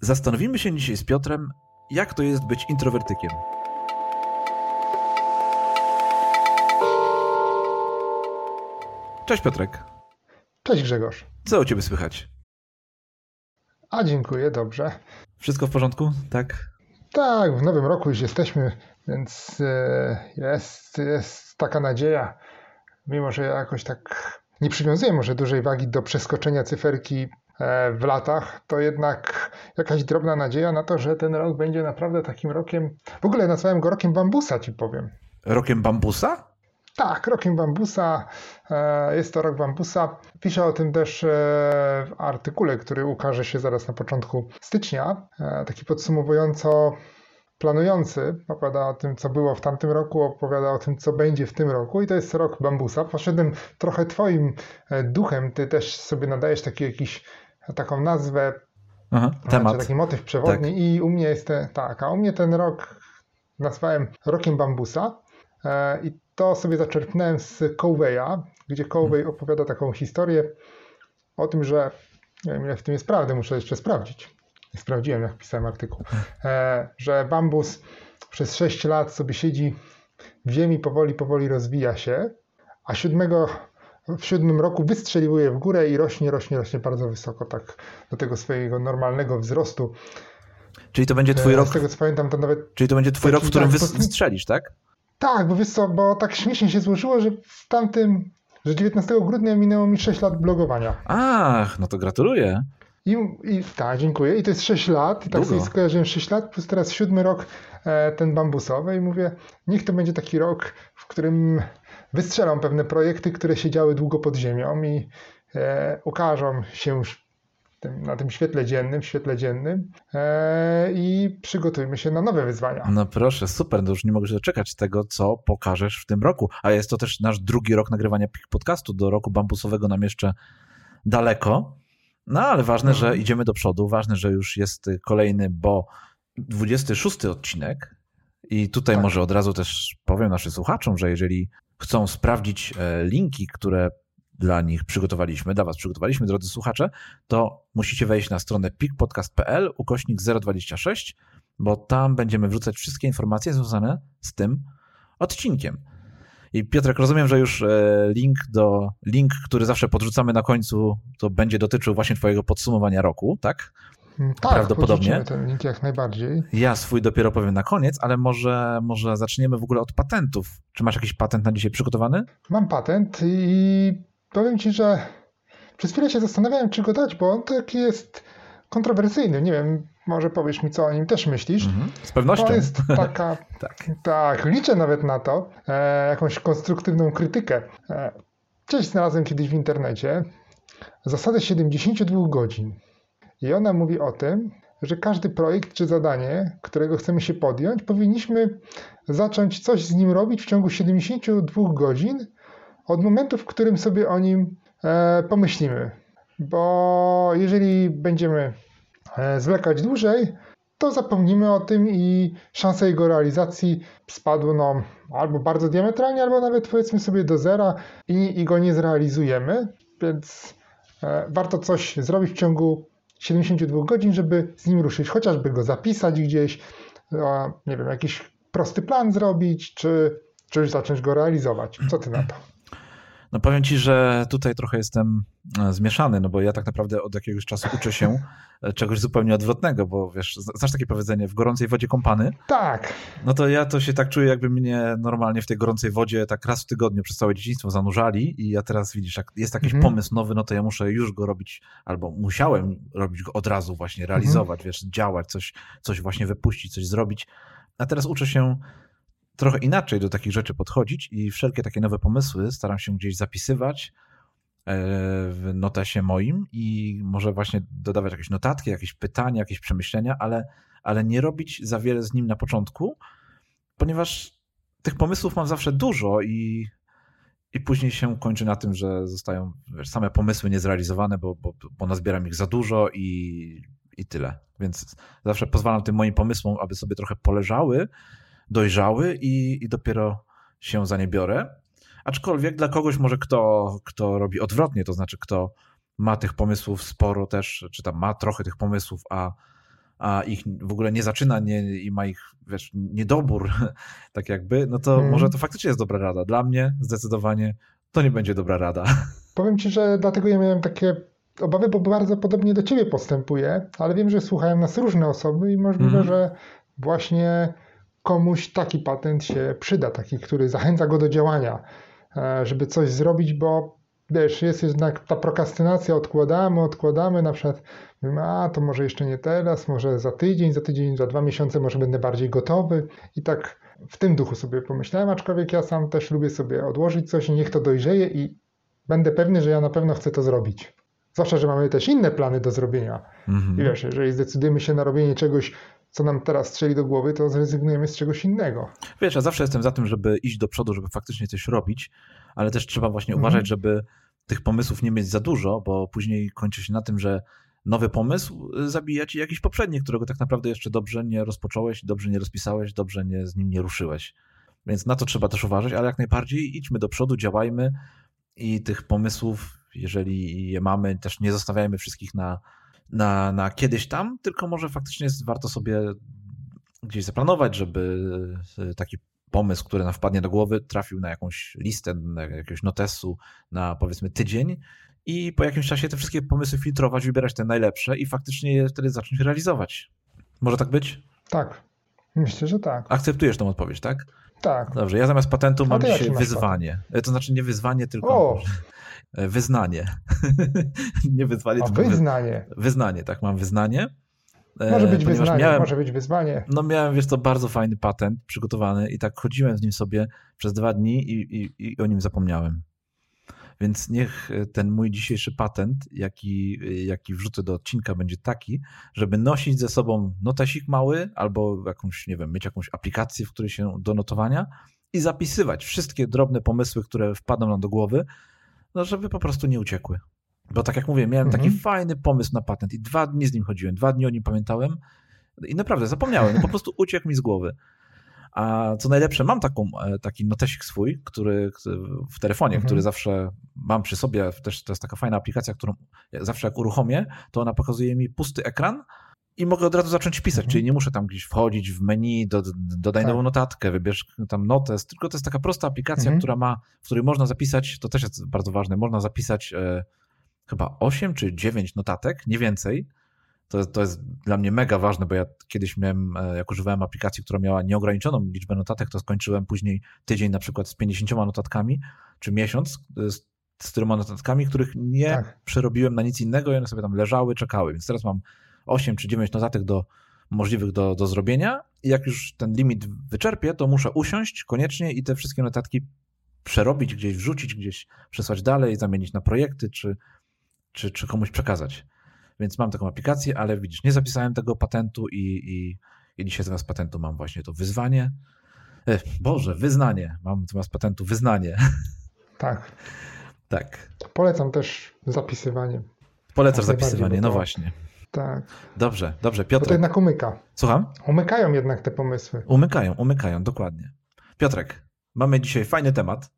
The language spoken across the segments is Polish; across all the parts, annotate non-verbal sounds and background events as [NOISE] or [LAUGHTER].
Zastanowimy się dzisiaj z Piotrem, jak to jest być introwertykiem. Cześć Piotrek. Cześć Grzegorz. Co u ciebie słychać? A dziękuję, dobrze. Wszystko w porządku, tak? Tak, w nowym roku już jesteśmy, więc e, jest, jest taka nadzieja, mimo że ja jakoś tak nie przywiązuję może dużej wagi do przeskoczenia cyferki w latach, to jednak jakaś drobna nadzieja na to, że ten rok będzie naprawdę takim rokiem. W ogóle nazwałem go rokiem bambusa, ci powiem. Rokiem bambusa? Tak, rokiem bambusa. E, jest to rok bambusa. Piszę o tym też w artykule, który ukaże się zaraz na początku stycznia. Taki podsumowująco planujący opowiada o tym, co było w tamtym roku, opowiada o tym, co będzie w tym roku i to jest rok bambusa. Poszedłem trochę twoim e, duchem, ty też sobie nadajesz taki jakiś, taką nazwę, Aha, temat. taki motyw przewodni tak. i u mnie jest ten, tak, a u mnie ten rok nazwałem rokiem bambusa e, i to sobie zaczerpnąłem z Coveya, gdzie Covey opowiada taką historię o tym, że nie wiem ile w tym jest prawdy, muszę jeszcze sprawdzić sprawdziłem, jak pisałem artykuł, e, że bambus przez 6 lat sobie siedzi w ziemi, powoli, powoli rozwija się, a siódmego, w siódmym roku wystrzeliwuje w górę i rośnie, rośnie, rośnie bardzo wysoko, tak do tego swojego normalnego wzrostu. Czyli to będzie twój e, rok. Z tego co pamiętam, to nawet. Czyli to będzie twój rok, w którym tak, wystrzelisz, tak? Tak, bo wiesz co, bo tak śmiesznie się złożyło, że w tamtym, że 19 grudnia minęło mi 6 lat blogowania. Ach, no to gratuluję. I, i tak, dziękuję. I to jest 6 lat. I tak Długo. sobie skojarzyłem 6 lat, plus teraz siódmy rok e, ten bambusowy. I mówię, niech to będzie taki rok, w którym wystrzelą pewne projekty, które siedziały długo pod ziemią i e, ukażą się tym, na tym świetle dziennym, świetle dziennym e, i przygotujmy się na nowe wyzwania. No proszę, super, no już nie mogę się doczekać tego, co pokażesz w tym roku. A jest to też nasz drugi rok nagrywania podcastu. Do roku bambusowego nam jeszcze daleko. No ale ważne, że mhm. idziemy do przodu, ważne, że już jest kolejny, bo 26 odcinek i tutaj tak. może od razu też powiem naszym słuchaczom, że jeżeli chcą sprawdzić e, linki, które dla nich przygotowaliśmy, dla was przygotowaliśmy, drodzy słuchacze, to musicie wejść na stronę pikpodcast.pl ukośnik 026, bo tam będziemy wrzucać wszystkie informacje związane z tym odcinkiem. I Piotrek, rozumiem, że już e, link do link, który zawsze podrzucamy na końcu, to będzie dotyczył właśnie Twojego podsumowania roku, tak? Mm, tak, prawdopodobnie. ten link jak najbardziej. Ja swój dopiero powiem na koniec, ale może, może zaczniemy w ogóle od patentów. Czy masz jakiś patent na dzisiaj przygotowany? Mam patent i powiem Ci, że przez chwilę się zastanawiałem, czy go dać, bo on taki jest kontrowersyjny. Nie wiem, może powiesz mi, co o nim też myślisz. Mhm, z pewnością. To jest taka, [LAUGHS] tak. tak, liczę nawet na to, e, jakąś konstruktywną krytykę. E, Cześć, znalazłem kiedyś w internecie zasadę 72 godzin. I ona mówi o tym, że każdy projekt czy zadanie, którego chcemy się podjąć, powinniśmy zacząć coś z nim robić w ciągu 72 godzin od momentu, w którym sobie o nim e, pomyślimy. Bo jeżeli będziemy E, zwlekać dłużej, to zapomnimy o tym i szanse jego realizacji spadły no, albo bardzo diametralnie, albo nawet powiedzmy sobie do zera i, i go nie zrealizujemy. Więc e, warto coś zrobić w ciągu 72 godzin, żeby z nim ruszyć, chociażby go zapisać gdzieś, nie wiem, jakiś prosty plan zrobić, czy, czy zacząć go realizować. Co ty na to? No powiem ci, że tutaj trochę jestem e, zmieszany, no bo ja tak naprawdę od jakiegoś czasu uczę się e, czegoś zupełnie odwrotnego, bo wiesz, znasz takie powiedzenie, w gorącej wodzie kąpany? Tak. No to ja to się tak czuję, jakby mnie normalnie w tej gorącej wodzie tak raz w tygodniu przez całe dzieciństwo zanurzali i ja teraz widzisz, jak jest jakiś mhm. pomysł nowy, no to ja muszę już go robić, albo musiałem robić go od razu właśnie, realizować, mhm. wiesz, działać, coś, coś właśnie wypuścić, coś zrobić. A teraz uczę się trochę inaczej do takich rzeczy podchodzić i wszelkie takie nowe pomysły staram się gdzieś zapisywać e, w notesie moim i może właśnie dodawać jakieś notatki, jakieś pytania, jakieś przemyślenia, ale, ale nie robić za wiele z nim na początku, ponieważ tych pomysłów mam zawsze dużo i, i później się kończy na tym, że zostają wiesz, same pomysły niezrealizowane, bo, bo, bo nazbieram ich za dużo i, i tyle. Więc zawsze pozwalam tym moim pomysłom, aby sobie trochę poleżały, dojrzały i, i dopiero się za nie biorę. Aczkolwiek dla kogoś może kto, kto robi odwrotnie, to znaczy kto ma tych pomysłów sporo też, czy tam ma trochę tych pomysłów, a, a ich w ogóle nie zaczyna nie, i ma ich wiesz, niedobór, [LAUGHS] tak jakby, no to hmm. może to faktycznie jest dobra rada. Dla mnie zdecydowanie to nie będzie dobra rada. [LAUGHS] Powiem ci, że dlatego ja miałem takie obawy, bo bardzo podobnie do ciebie postępuję, ale wiem, że słuchają nas różne osoby i możliwe, hmm. że właśnie komuś taki patent się przyda, taki, który zachęca go do działania, e, żeby coś zrobić, bo wiesz, jest jednak ta prokrastynacja, odkładamy, odkładamy, na przykład mówimy, a to może jeszcze nie teraz, może za tydzień, za tydzień, za dwa miesiące może będę bardziej gotowy i tak w tym duchu sobie pomyślałem, aczkolwiek ja sam też lubię sobie odłożyć coś i niech to dojrzeje i będę pewny, że ja na pewno chcę to zrobić. Zwłaszcza, że mamy też inne plany do zrobienia. Mhm. I wiesz, jeżeli zdecydujemy się na robienie czegoś, co nam teraz strzeli do głowy, to zrezygnujemy z czegoś innego. Wiesz, ja zawsze jestem za tym, żeby iść do przodu, żeby faktycznie coś robić, ale też trzeba właśnie mhm. uważać, żeby tych pomysłów nie mieć za dużo, bo później kończy się na tym, że nowy pomysł zabija ci jakiś poprzedni, którego tak naprawdę jeszcze dobrze nie rozpocząłeś, dobrze nie rozpisałeś, dobrze nie, z nim nie ruszyłeś. Więc na to trzeba też uważać, ale jak najbardziej idźmy do przodu, działajmy i tych pomysłów, jeżeli je mamy, też nie zostawiajmy wszystkich na, na, na kiedyś tam, tylko może faktycznie jest, warto sobie gdzieś zaplanować, żeby taki pomysł, który nam wpadnie do głowy, trafił na jakąś listę, na jakiegoś notesu na powiedzmy tydzień i po jakimś czasie te wszystkie pomysły filtrować, wybierać te najlepsze i faktycznie je wtedy zacząć realizować. Może tak być? Tak. Myślę, że tak. Akceptujesz tą odpowiedź, tak? Tak. Dobrze, ja zamiast patentu mam dzisiaj wyzwanie. Patent? To znaczy nie wyzwanie, tylko o. wyznanie. [LAUGHS] nie wyzwanie, tylko wyznanie. Wyznanie, tak, mam wyznanie. Może być wyzwanie, miałem, może być wyzwanie. No miałem, wiesz, to bardzo fajny patent przygotowany i tak chodziłem z nim sobie przez dwa dni i, i, i o nim zapomniałem. Więc niech ten mój dzisiejszy patent, jaki, jaki wrzucę do odcinka, będzie taki, żeby nosić ze sobą notesik mały albo jakąś, nie wiem, mieć jakąś aplikację, w której się do notowania i zapisywać wszystkie drobne pomysły, które wpadną nam do głowy, no żeby po prostu nie uciekły. Bo tak jak mówię, miałem mhm. taki fajny pomysł na patent i dwa dni z nim chodziłem, dwa dni o nim pamiętałem i naprawdę zapomniałem, no po prostu uciekł mi z głowy. A co najlepsze, mam taką, e, taki notesik swój, który w telefonie, mhm. który zawsze mam przy sobie. Też to jest taka fajna aplikacja, którą zawsze jak uruchomię, to ona pokazuje mi pusty ekran i mogę od razu zacząć pisać, mhm. czyli nie muszę tam gdzieś wchodzić w menu, do, dodaj tak. nową notatkę, wybierz tam notes, tylko to jest taka prosta aplikacja, mhm. która ma, w której można zapisać, to też jest bardzo ważne, można zapisać e, chyba 8 czy 9 notatek, nie więcej. To, to jest dla mnie mega ważne, bo ja kiedyś miałem, e, jak używałem aplikacji, która miała nieograniczoną liczbę notatek, to skończyłem później tydzień na przykład z 50 notatkami, czy miesiąc e, z, z tyloma notatkami, których nie tak. przerobiłem na nic innego i one sobie tam leżały, czekały. Więc teraz mam 8 czy 9 notatek do, możliwych do, do zrobienia i jak już ten limit wyczerpię, to muszę usiąść koniecznie i te wszystkie notatki przerobić, gdzieś wrzucić, gdzieś przesłać dalej, zamienić na projekty, czy, czy, czy komuś przekazać. Więc mam taką aplikację, ale widzisz, nie zapisałem tego patentu i, i, i dzisiaj zamiast patentu mam właśnie to wyzwanie. E, Boże, wyznanie. Mam zamiast patentu wyznanie. [LAUGHS] Tak. tak. Polecam też zapisywanie. Polecasz zapisywanie, no właśnie. Tak. Dobrze, dobrze. Piotr. To jednak umyka. Słucham? Umykają jednak te pomysły. Umykają, umykają, dokładnie. Piotrek, mamy dzisiaj fajny temat.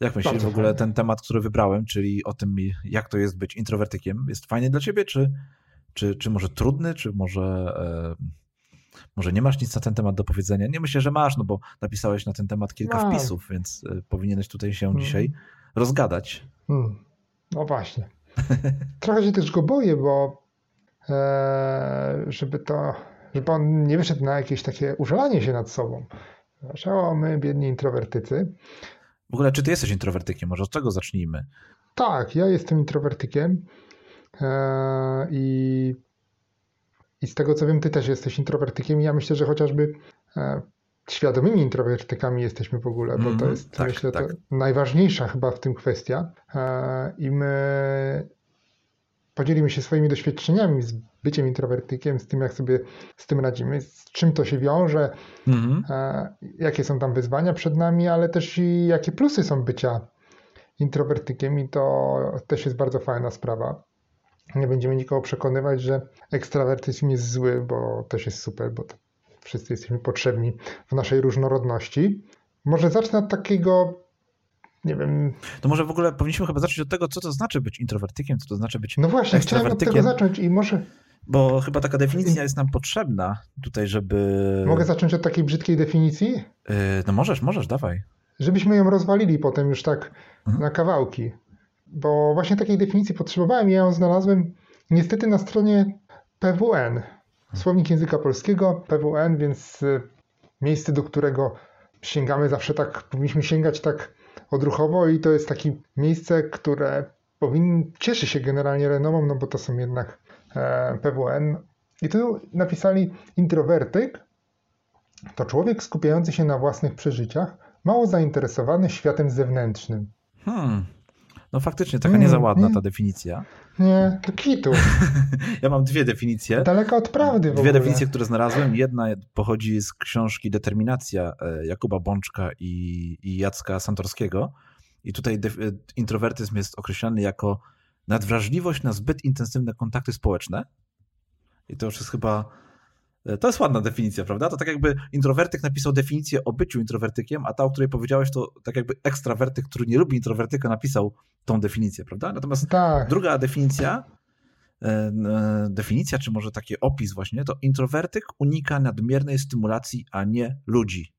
Jak myślisz Bardzo w ogóle fajnie. ten temat, który wybrałem, czyli o tym, jak to jest być introwertykiem, jest fajny dla ciebie, czy, czy, czy może trudny, czy może, e, może nie masz nic na ten temat do powiedzenia? Nie myślę, że masz, no bo napisałeś na ten temat kilka no. wpisów, więc e, powinieneś tutaj się hmm. dzisiaj rozgadać. Hmm. No właśnie. [LAUGHS] Trochę się też go boję, bo żeby to, żeby on nie wyszedł na jakieś takie użalanie się nad sobą. Dlaczego my, biedni introwertycy, w ogóle, czy ty jesteś introwertykiem? Może od tego zacznijmy. Tak, ja jestem introwertykiem e, i, i z tego co wiem, ty też jesteś introwertykiem. Ja myślę, że chociażby e, świadomymi introwertykami jesteśmy w ogóle, bo to mhm, jest, tak, myślę, tak. to najważniejsza chyba w tym kwestia. E, I my podzielimy się swoimi doświadczeniami z byciem introwertykiem, z tym, jak sobie z tym radzimy, z czym to się wiąże, mhm. E, jakie są tam wyzwania przed nami, ale też i jakie plusy są bycia introwertykiem i to też jest bardzo fajna sprawa. Nie będziemy nikogo przekonywać, że ekstrawertyzm jest zły, bo też jest super, bo wszyscy jesteśmy potrzebni w naszej różnorodności. Może zacznę od takiego nie wiem. To może w ogóle powinniśmy chyba zacząć od tego, co to znaczy być introwertykiem, co to znaczy być No właśnie, chciałem od tego zacząć i może... Bo chyba taka definicja jest nam potrzebna tutaj, żeby... Mogę zacząć od takiej brzydkiej definicji? Yy, no możesz, możesz, dawaj. Żebyśmy ją rozwalili potem już tak mhm. na kawałki. Bo właśnie takiej definicji potrzebowałem i ja ją znalazłem niestety na stronie PWN. Słownik języka polskiego, PWN, więc y, miejsce, do którego sięgamy zawsze tak, powinniśmy sięgać tak odruchowo i to jest takie miejsce, które powinien, cieszy się generalnie renomą, no bo to są jednak e, PWN. I tu napisali introwertyk to człowiek skupiający się na własnych przeżyciach, mało zainteresowany światem zewnętrznym. Hmm. No faktycznie, taka hmm, niezaładna ta definicja. Nie, to kitu. [LAUGHS] ja mam dwie definicje. Daleka od prawdy w Dwie ogóle. definicje, które znalazłem. Jedna pochodzi z książki Determinacja e, Jakuba Bączka i, i Jacka Santorskiego. I tutaj introwertyzm jest określany jako nadwrażliwość na zbyt intensywne kontakty społeczne. I to już jest chyba. E, to jest ładna definicja, prawda? To tak jakby introwertyk napisał definicję o byciu introwertykiem, a ta, o której powiedziałeś, to tak jakby ekstrawertyk, który nie lubi introwertyka, napisał tą definicję, prawda? Natomiast tak. druga definicja, e, e, definicja, czy może taki opis właśnie, to introwertyk unika nadmiernej stymulacji, a nie ludzi.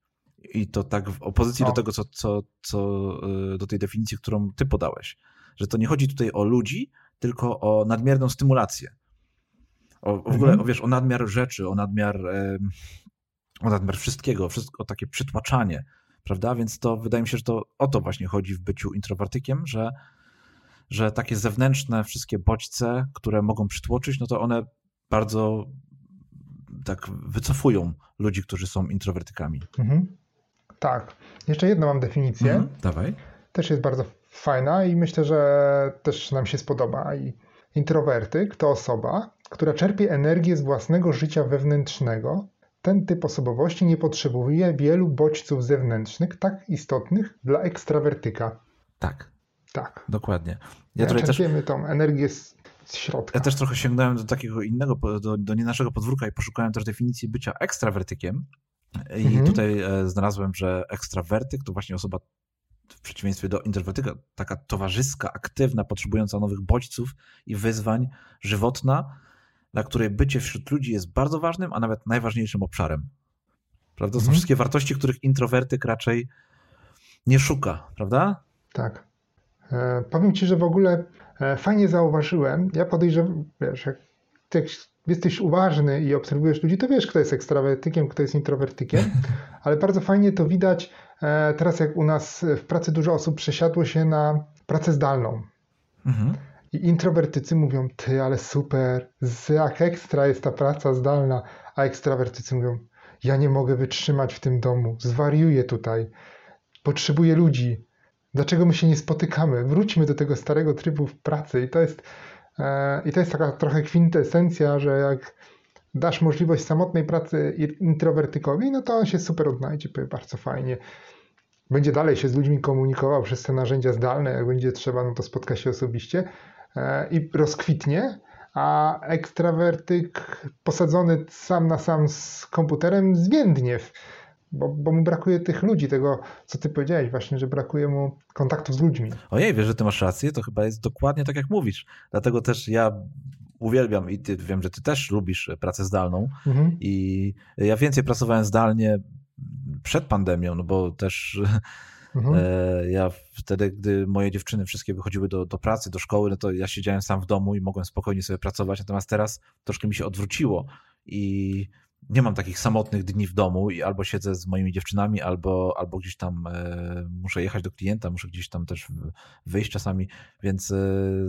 I to tak w opozycji do tego, co, co, co do tej definicji, którą ty podałeś. Że to nie chodzi tutaj o ludzi, tylko o nadmierną stymulację. O, w mhm. ogóle, o, wiesz, o nadmiar rzeczy, o nadmiar, o nadmiar wszystkiego, wszystko, o takie przytłaczanie, prawda? Więc to wydaje mi się, że to o to właśnie chodzi w byciu introwertykiem, że, że takie zewnętrzne wszystkie bodźce, które mogą przytłoczyć, no to one bardzo tak wycofują ludzi, którzy są introwertykami. Mhm. Tak. Jeszcze jedną mam definicję. Mhm, dawaj. Też jest bardzo fajna i myślę, że też nam się spodoba. I introwertyk to osoba, która czerpie energię z własnego życia wewnętrznego. Ten typ osobowości nie potrzebuje wielu bodźców zewnętrznych, tak istotnych dla ekstrawertyka. Tak. Tak. Dokładnie. Ja, ja czerpiemy też... tą energię z, z środka. Ja też trochę sięgnąłem do takiego innego, do, do nie naszego podwórka i poszukałem też definicji bycia ekstrawertykiem. I mhm. tutaj e, znalazłem, że ekstrawertyk to właśnie osoba w przeciwieństwie do introwertyka, taka towarzyska, aktywna, potrzebująca nowych bodźców i wyzwań, żywotna, dla której bycie wśród ludzi jest bardzo ważnym, a nawet najważniejszym obszarem. Prawda? To mhm. są wszystkie wartości, których introwertyk raczej nie szuka, prawda? Tak. E, powiem ci, że w ogóle e, fajnie zauważyłem, ja podejrzewam, wiesz, jak, jak jesteś uważny i obserwujesz ludzi, to wiesz, kto jest ekstrawertykiem, kto jest introwertykiem, [LAUGHS] ale bardzo fajnie to widać e, teraz, jak u nas w pracy dużo osób przesiadło się na pracę zdalną. Mhm. I introwertycy mówią, ty, ale super, jak ekstra jest ta praca zdalna, a ekstrawertycy mówią, ja nie mogę wytrzymać w tym domu, zwariuję tutaj, potrzebuję ludzi. Dlaczego my się nie spotykamy? Wróćmy do tego starego trybu w pracy. I to jest E, I to jest taka trochę kwintesencja, że jak dasz możliwość samotnej pracy introwertykowi, no to on się super odnajdzie, powie bardzo fajnie. Będzie dalej się z ludźmi komunikował przez te narzędzia zdalne, jak będzie trzeba, no to spotka się osobiście i rozkwitnie, a ekstrawertyk posadzony sam na sam z komputerem zwiędnie bo, bo mu brakuje tych ludzi, tego, co ty powiedziałeś właśnie, że brakuje mu kontaktów z ludźmi. Ojej, wiesz, że ty masz rację, to chyba jest dokładnie tak, jak mówisz. Dlatego też ja uwielbiam i ty, wiem, że ty też lubisz pracę zdalną mhm. i ja więcej pracowałem zdalnie przed pandemią, no bo też mhm. e, ja wtedy, gdy moje dziewczyny wszystkie wychodziły do, do pracy, do szkoły, no to ja siedziałem sam w domu i mogłem spokojnie sobie pracować, natomiast teraz troszkę mi się odwróciło i nie mam takich samotnych dni w domu i albo siedzę z moimi dziewczynami, albo, albo gdzieś tam e, muszę jechać do klienta, muszę gdzieś tam też wyjść czasami, więc e,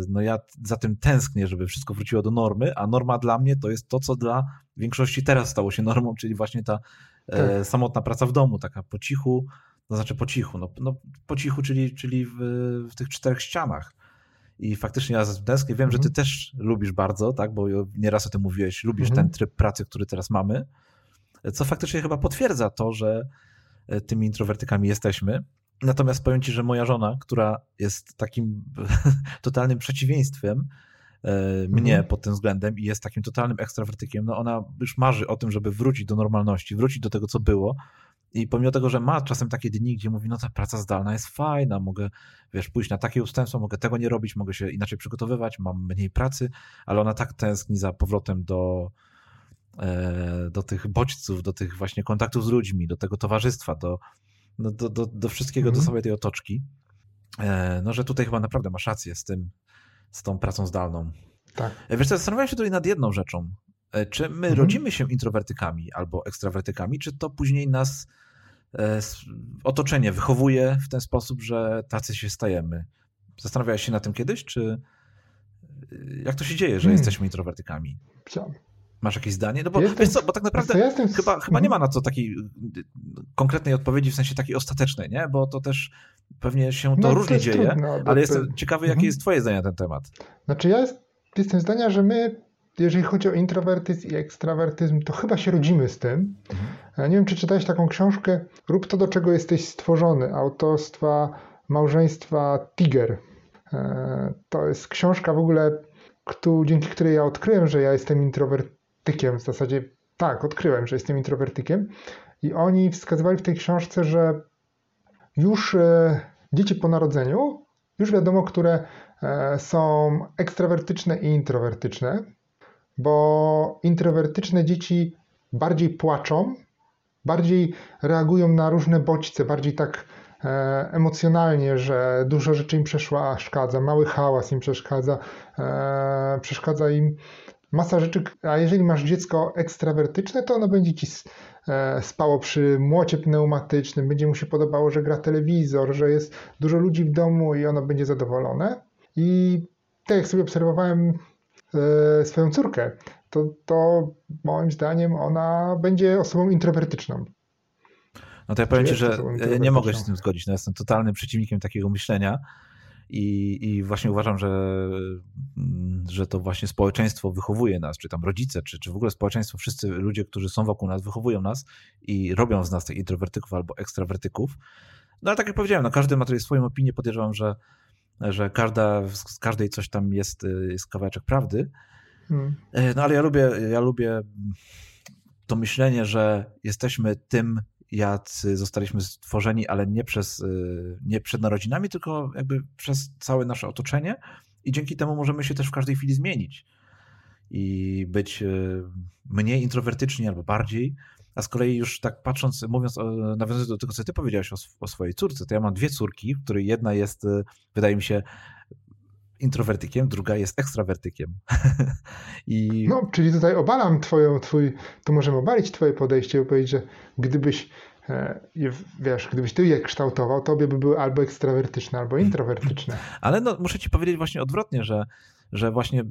no ja za tym tęsknię, żeby wszystko wróciło do normy, a norma dla mnie to jest to, co dla większości teraz stało się normą, czyli właśnie ta e, tak. samotna praca w domu, taka po cichu, to znaczy po cichu, no, no po cichu, czyli, czyli w, w tych czterech ścianach. I faktycznie ja tęsknię. Wiem, że ty mhm. też lubisz bardzo, tak? Bo nieraz o tym mówiłeś, lubisz mhm. ten tryb pracy, który teraz mamy. Co faktycznie chyba potwierdza to, że e, tymi introwertykami jesteśmy. Natomiast powiem ci, że moja żona, która jest takim [LAUGHS] totalnym przeciwieństwem e, mnie mhm. pod tym względem i jest takim totalnym ekstrawertykiem, no ona już marzy o tym, żeby wrócić do normalności, wrócić do tego, co było I pomimo tego, że ma czasem takie dni, gdzie mówi, no ta praca zdalna jest fajna, mogę, wiesz, pójść na takie ustępstwo, mogę tego nie robić, mogę się inaczej przygotowywać, mam mniej pracy, ale ona tak tęskni za powrotem do, e, do tych bodźców, do tych właśnie kontaktów z ludźmi, do tego towarzystwa, do, do, do, do, do wszystkiego, mhm. do całej tej otoczki, e, no że tutaj chyba naprawdę masz rację z tym, z tą pracą zdalną. Tak. E, wiesz co, zastanawiałem się tutaj nad jedną rzeczą. Czy my mhm. rodzimy się introwertykami albo ekstrawertykami, czy to później nas otoczenie wychowuje w ten sposób, że tacy się stajemy. Zastanawiałeś się na tym kiedyś, czy e, jak to się dzieje, że hmm. jesteśmy introwertykami? Masz jakieś zdanie? No bo, jestem, co, bo tak naprawdę jestem... chyba, chyba nie ma na to takiej konkretnej odpowiedzi, w sensie takiej ostatecznej, nie? Bo to też pewnie się to no, różnie dzieje, trudno, ale jestem ciekawy, jakie mhm. jest twoje zdanie na ten temat. Znaczy ja jest, jestem zdania, że my jeżeli chodzi o introwertyzm i ekstrawertyzm, to chyba się rodzimy z tym. Mhm. Nie wiem, czy czytałeś taką książkę Rób to, do czego jesteś stworzony, autorstwa małżeństwa Tiger. E, to jest książka w ogóle, dzięki której ja odkryłem, że ja jestem introwertykiem. W zasadzie tak, odkryłem, że jestem introwertykiem. I oni wskazywali w tej książce, że już e, dzieci po narodzeniu, już wiadomo, które e, są ekstrawertyczne i introwertyczne bo introwertyczne dzieci bardziej płaczą, bardziej reagują na różne bodźce, bardziej tak e, emocjonalnie, że dużo rzeczy im przeszkadza, mały hałas im przeszkadza, e, przeszkadza im masa rzeczy, a jeżeli masz dziecko ekstrawertyczne, to ono będzie ci e, spało przy młocie pneumatycznym, będzie mu się podobało, że gra telewizor, że jest dużo ludzi w domu i ono będzie zadowolone. I tak jak sobie obserwowałem swoją córkę, to, to moim zdaniem ona będzie osobą introwertyczną. No to ja powiem Ci, że ja nie mogę się z tym zgodzić. No, jestem totalnym przeciwnikiem takiego myślenia i, i właśnie uważam, że, mm, że to właśnie społeczeństwo wychowuje nas, czy tam rodzice, czy, czy w ogóle społeczeństwo, wszyscy ludzie, którzy są wokół nas, wychowują nas i robią z nas tych introwertyków albo ekstrawertyków. No ale tak jak powiedziałem, no każdy ma tutaj swoją opinię, podejrzewam, że że każda, z każdej coś tam jest, y, jest kawałeczek prawdy. Hmm. E, no ale ja lubię, ja lubię to myślenie, że jesteśmy tym, jacy zostaliśmy stworzeni, ale nie przez, y, nie przed narodzinami, tylko jakby przez całe nasze otoczenie i dzięki temu możemy się też w każdej chwili zmienić i być y, mniej introwertyczni albo bardziej, a z kolei już tak patrząc, mówiąc, nawiązując do tego, co ty powiedziałeś o, o swojej córce, to ja mam dwie córki, której jedna jest, y, wydaje mi się, introwertykiem, druga jest ekstrawertykiem. [LAUGHS] I... No, czyli tutaj obalam twoją, twój, to możemy obalić twoje podejście i powiedzieć, że gdybyś e, wiesz, gdybyś ty je kształtował, tobie by były albo ekstrawertyczne, albo introwertyczne. [LAUGHS] Ale no, muszę ci powiedzieć właśnie odwrotnie, że, że właśnie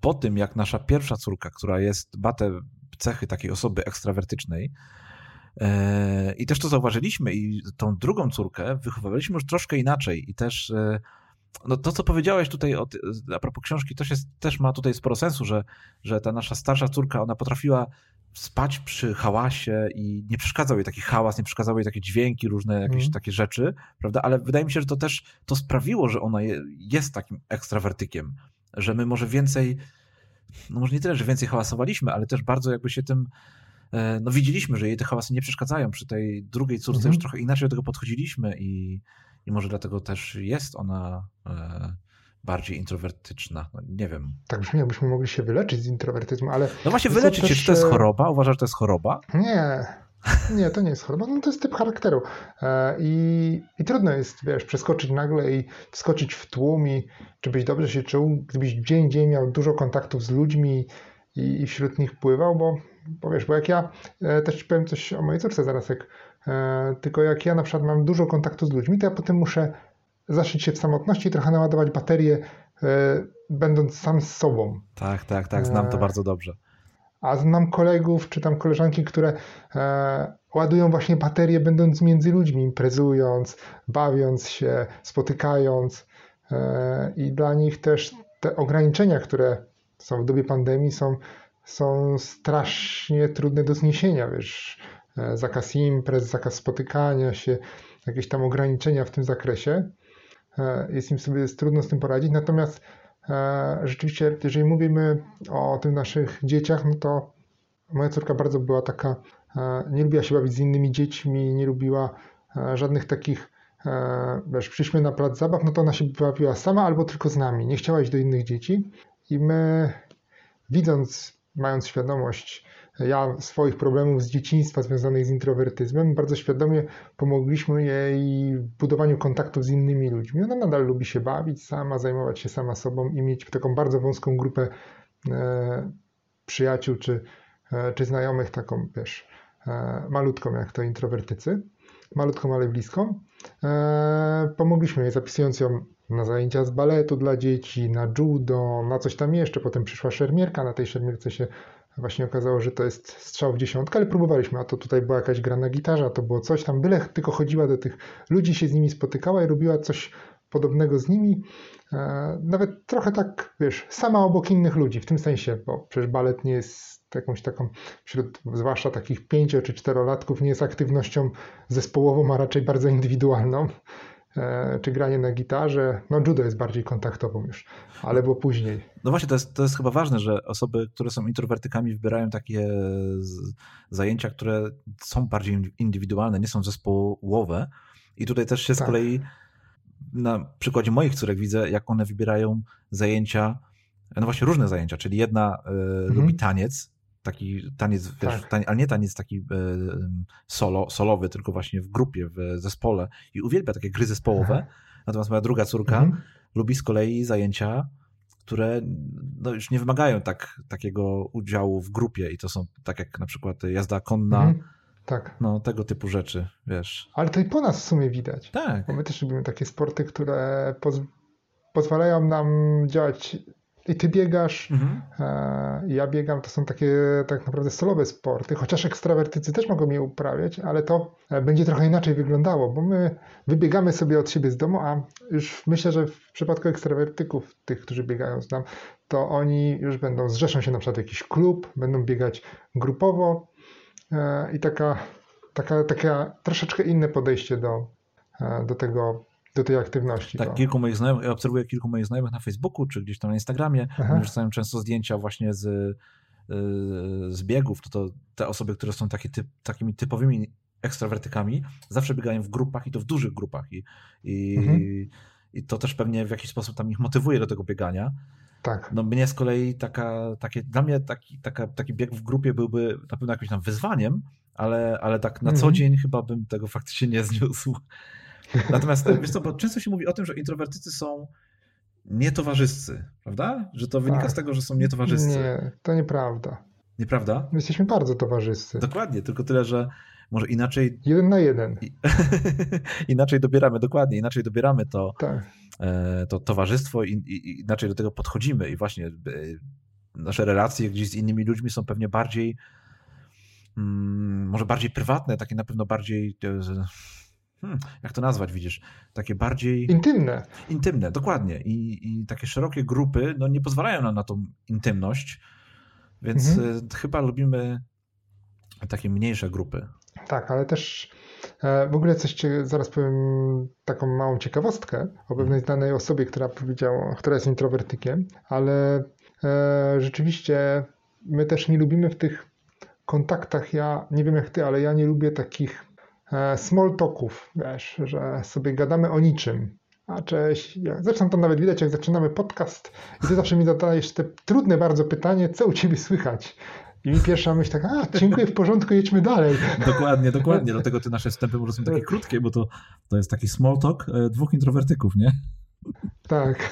po tym, jak nasza pierwsza córka, która jest, batę cechy takiej osoby ekstrawertycznej. E, I też to zauważyliśmy i tą drugą córkę wychowywaliśmy już troszkę inaczej i też e, no to, co powiedziałeś tutaj o, a propos książki, też, jest, też ma tutaj sporo sensu, że, że ta nasza starsza córka, ona potrafiła spać przy hałasie i nie przeszkadzał jej taki hałas, nie przeszkadzały jej takie dźwięki, różne jakieś mm. takie rzeczy, prawda? Ale wydaje mi się, że to też to sprawiło, że ona je, jest takim ekstrawertykiem, że my może więcej no może nie tyle, że więcej hałasowaliśmy, ale też bardzo jakby się tym, e, no widzieliśmy, że jej te hałasy nie przeszkadzają. Przy tej drugiej córce mhm. już trochę inaczej do tego podchodziliśmy i, i może dlatego też jest ona e, bardziej introwertyczna. No, nie wiem. Tak brzmi, jakbyśmy mogli się wyleczyć z introwertyzmu, ale... No właśnie wyleczyć się, czy to jest choroba? Uważasz, że to jest choroba? Nie, nie, to nie jest choroba, no to jest typ charakteru. E, I, I trudno jest, wiesz, przeskoczyć nagle i wskoczyć w tłum i żebyś dobrze się czuł, gdybyś dzień dzień miał dużo kontaktów z ludźmi i, i wśród nich pływał, bo, bo wiesz, bo jak ja, e, też powiem coś o mojej córce zaraz, jak, e, tylko jak ja na przykład mam dużo kontaktu z ludźmi, to ja potem muszę zaszyć się w samotności i trochę naładować baterię, będąc sam z sobą. Tak, tak, tak, znam to bardzo dobrze. A znam kolegów czy tam koleżanki, które e, ładują właśnie baterie, będąc między ludźmi, imprezując, bawiąc się, spotykając. E, I dla nich też te ograniczenia, które są w dobie pandemii, są, są strasznie trudne do zniesienia. Wiesz, e, zakaz imprez, zakaz spotykania się, jakieś tam ograniczenia w tym zakresie. E, jest im sobie jest trudno z tym poradzić. Natomiast rzeczywiście, jeżeli mówimy o tych naszych dzieciach, no to moja córka bardzo była taka, nie lubiła się bawić z innymi dziećmi, nie lubiła żadnych takich, wiesz, przyszliśmy na plac zabaw, no to ona się bawiła sama albo tylko z nami, nie chciała iść do innych dzieci. I my widząc, mając świadomość ja swoich problemów z dzieciństwa związanych z introwertyzmem, bardzo świadomie pomogliśmy jej w budowaniu kontaktów z innymi ludźmi. Ona nadal lubi się bawić sama, zajmować się sama sobą i mieć taką bardzo wąską grupę e, przyjaciół czy, e, czy znajomych, taką wiesz, e, malutką jak to introwertycy, malutką, ale bliską. E, pomogliśmy jej zapisując ją na zajęcia z baletu dla dzieci, na judo, na coś tam jeszcze. Potem przyszła szermierka, na tej szermierce się właśnie okazało, że to jest strzał w dziesiątkę, ale próbowaliśmy, a to tutaj była jakaś gra na gitarze, a to było coś tam, byle tylko chodziła do tych ludzi, się z nimi spotykała i robiła coś podobnego z nimi, e, nawet trochę tak, wiesz, sama obok innych ludzi, w tym sensie, bo przecież balet nie jest jakąś taką, wśród zwłaszcza takich pięcio czy czterolatków, nie jest aktywnością zespołową, a raczej bardzo indywidualną. E, czy granie na gitarze. No judo jest bardziej kontaktową już, ale było później. No właśnie, to jest, to jest chyba ważne, że osoby, które są introwertykami wybierają takie zajęcia, które są bardziej indywidualne, nie są zespołowe i tutaj też się tak. z kolei na przykładzie moich córek widzę, jak one wybierają zajęcia, no właśnie różne zajęcia, czyli jedna y, mhm. lubi taniec, taki taniec, wiesz, tak. taniec, ale nie taniec taki e, solo, solowy, tylko właśnie w grupie, w zespole i uwielbia takie gry zespołowe. Aha. Natomiast moja druga córka mhm. lubi z kolei zajęcia, które no, już nie wymagają tak, takiego udziału w grupie i to są tak jak na przykład jazda konna, mhm. Tak. No, tego typu rzeczy, wiesz. Ale to i po nas w sumie widać. Tak. Bo my też lubimy takie sporty, które poz pozwalają nam działać i ty biegasz, mhm. E, ja biegam, to są takie tak naprawdę solowe sporty, chociaż ekstrawertycy też mogą je uprawiać, ale to e, będzie trochę inaczej wyglądało, bo my wybiegamy sobie od siebie z domu, a już myślę, że w przypadku ekstrawertyków, tych, którzy biegają z nami, to oni już będą, zrzeszą się na przykład w jakiś klub, będą biegać grupowo e, i taka, taka, taka troszeczkę inne podejście do, do tego do tej aktywności. Tak, kilku moich znajomych, ja obserwuję kilku moich znajomych na Facebooku, czy gdzieś tam na Instagramie, wrzucają często zdjęcia właśnie z, y, z biegów, to, to te osoby, które są takie typ, takimi typowymi ekstrawertykami, zawsze biegają w grupach i to w dużych grupach i, i, mhm. i to też pewnie w jakiś sposób tam ich motywuje do tego biegania. Tak. No mnie z kolei taka, takie, dla mnie taki, taka, taki bieg w grupie byłby na pewno jakimś tam wyzwaniem, ale, ale tak na co mhm. dzień chyba bym tego faktycznie nie zniósł. Natomiast [LAUGHS] wiesz co, bo często się mówi o tym, że introwertycy są nietowarzyscy, prawda? Że to wynika tak. z tego, że są nietowarzyscy. Nie, to nieprawda. Nieprawda? My jesteśmy bardzo towarzyscy. Dokładnie, tylko tyle, że może inaczej. Jeden na jeden. [LAUGHS] inaczej dobieramy, dokładnie, inaczej dobieramy to, tak. E, to towarzystwo i, i, inaczej do tego podchodzimy. I właśnie e, nasze relacje gdzieś z innymi ludźmi są pewnie bardziej, mm, może bardziej prywatne, takie na pewno bardziej e, hmm, jak to nazwać, widzisz, takie bardziej... Intymne. Intymne, dokładnie. I, i takie szerokie grupy no, nie pozwalają nam na tą intymność, więc mhm. E, chyba lubimy takie mniejsze grupy. Tak, ale też e, w ogóle coś, zaraz powiem taką małą ciekawostkę o pewnej mhm. znanej osobie, która powiedziała, która jest introwertykiem, ale e, rzeczywiście my też nie lubimy w tych kontaktach, ja nie wiem jak ty, ale ja nie lubię takich small talków, wiesz, że sobie gadamy o niczym. A cześć. Zresztą to nawet widać, jak zaczynamy podcast i ty zawsze mi zadajesz te trudne bardzo pytanie, co u ciebie słychać? I mi pierwsza myśl taka, a dziękuję, w porządku, jedźmy dalej. [LAUGHS] Dokładnie, dokładnie. Dlatego te nasze wstępy po są takie krótkie, bo to, to jest taki small talk e, dwóch introwertyków, nie? Tak.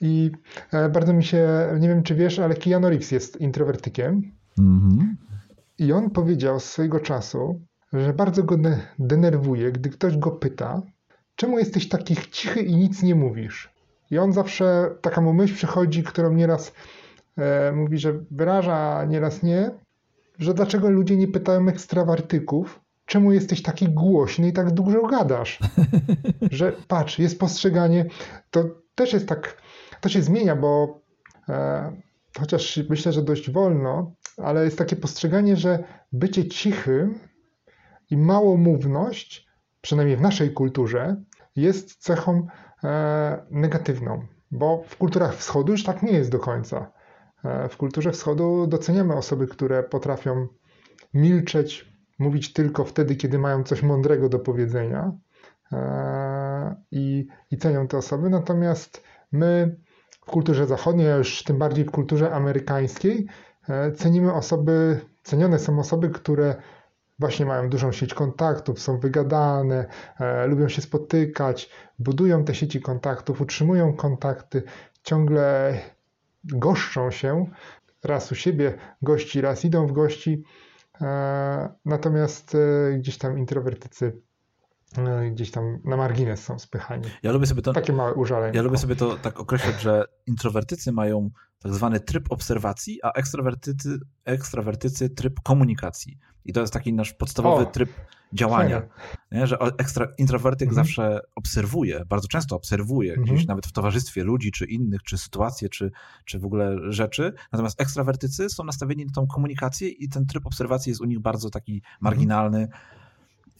I e, bardzo mi się, nie wiem czy wiesz, ale Keanu Reeves jest introwertykiem. Mhm. I on powiedział swojego czasu, że bardzo go denerwuje, gdy ktoś go pyta, czemu jesteś taki cichy i nic nie mówisz. I on zawsze, taka mu myśl przychodzi, którą nieraz e, mówi, że wyraża, nieraz nie, że dlaczego ludzie nie pytają ekstrawartyków, czemu jesteś taki głośny i tak dużo gadasz. [LAUGHS] że patrz, jest postrzeganie, to też jest tak, to się zmienia, bo e, chociaż myślę, że dość wolno, ale jest takie postrzeganie, że bycie cichym i małomówność, przynajmniej w naszej kulturze, jest cechą e, negatywną, bo w kulturach wschodu już tak nie jest do końca. w kulturze wschodu doceniamy osoby, które potrafią milczeć, mówić tylko wtedy, kiedy mają coś mądrego do powiedzenia i, i cenią te osoby. Natomiast my w kulturze zachodniej, a już tym bardziej w kulturze amerykańskiej, cenimy osoby, cenione są osoby, które właśnie mają dużą sieć kontaktów, są wygadane, e, lubią się spotykać, budują te sieci kontaktów, utrzymują kontakty, ciągle goszczą się, raz u siebie gości, raz idą w gości, e, natomiast e, gdzieś tam introwertycy e, gdzieś tam na margines są spychani. Ja lubię sobie to, Takie małe użalenie. Ja lubię sobie to tak określać, że introwertycy mają tak zwany tryb obserwacji, a ekstrawertycy, ekstrawertycy tryb komunikacji. I to jest taki nasz podstawowy o, tryb działania. Nie? Że ekstra, introwertyk mhm. zawsze obserwuje, bardzo często obserwuje, mhm. gdzieś nawet w towarzystwie ludzi, czy innych, czy sytuacje, czy, czy w ogóle rzeczy. Natomiast ekstrawertycy są nastawieni na tą komunikację i ten tryb obserwacji jest u nich bardzo taki mhm.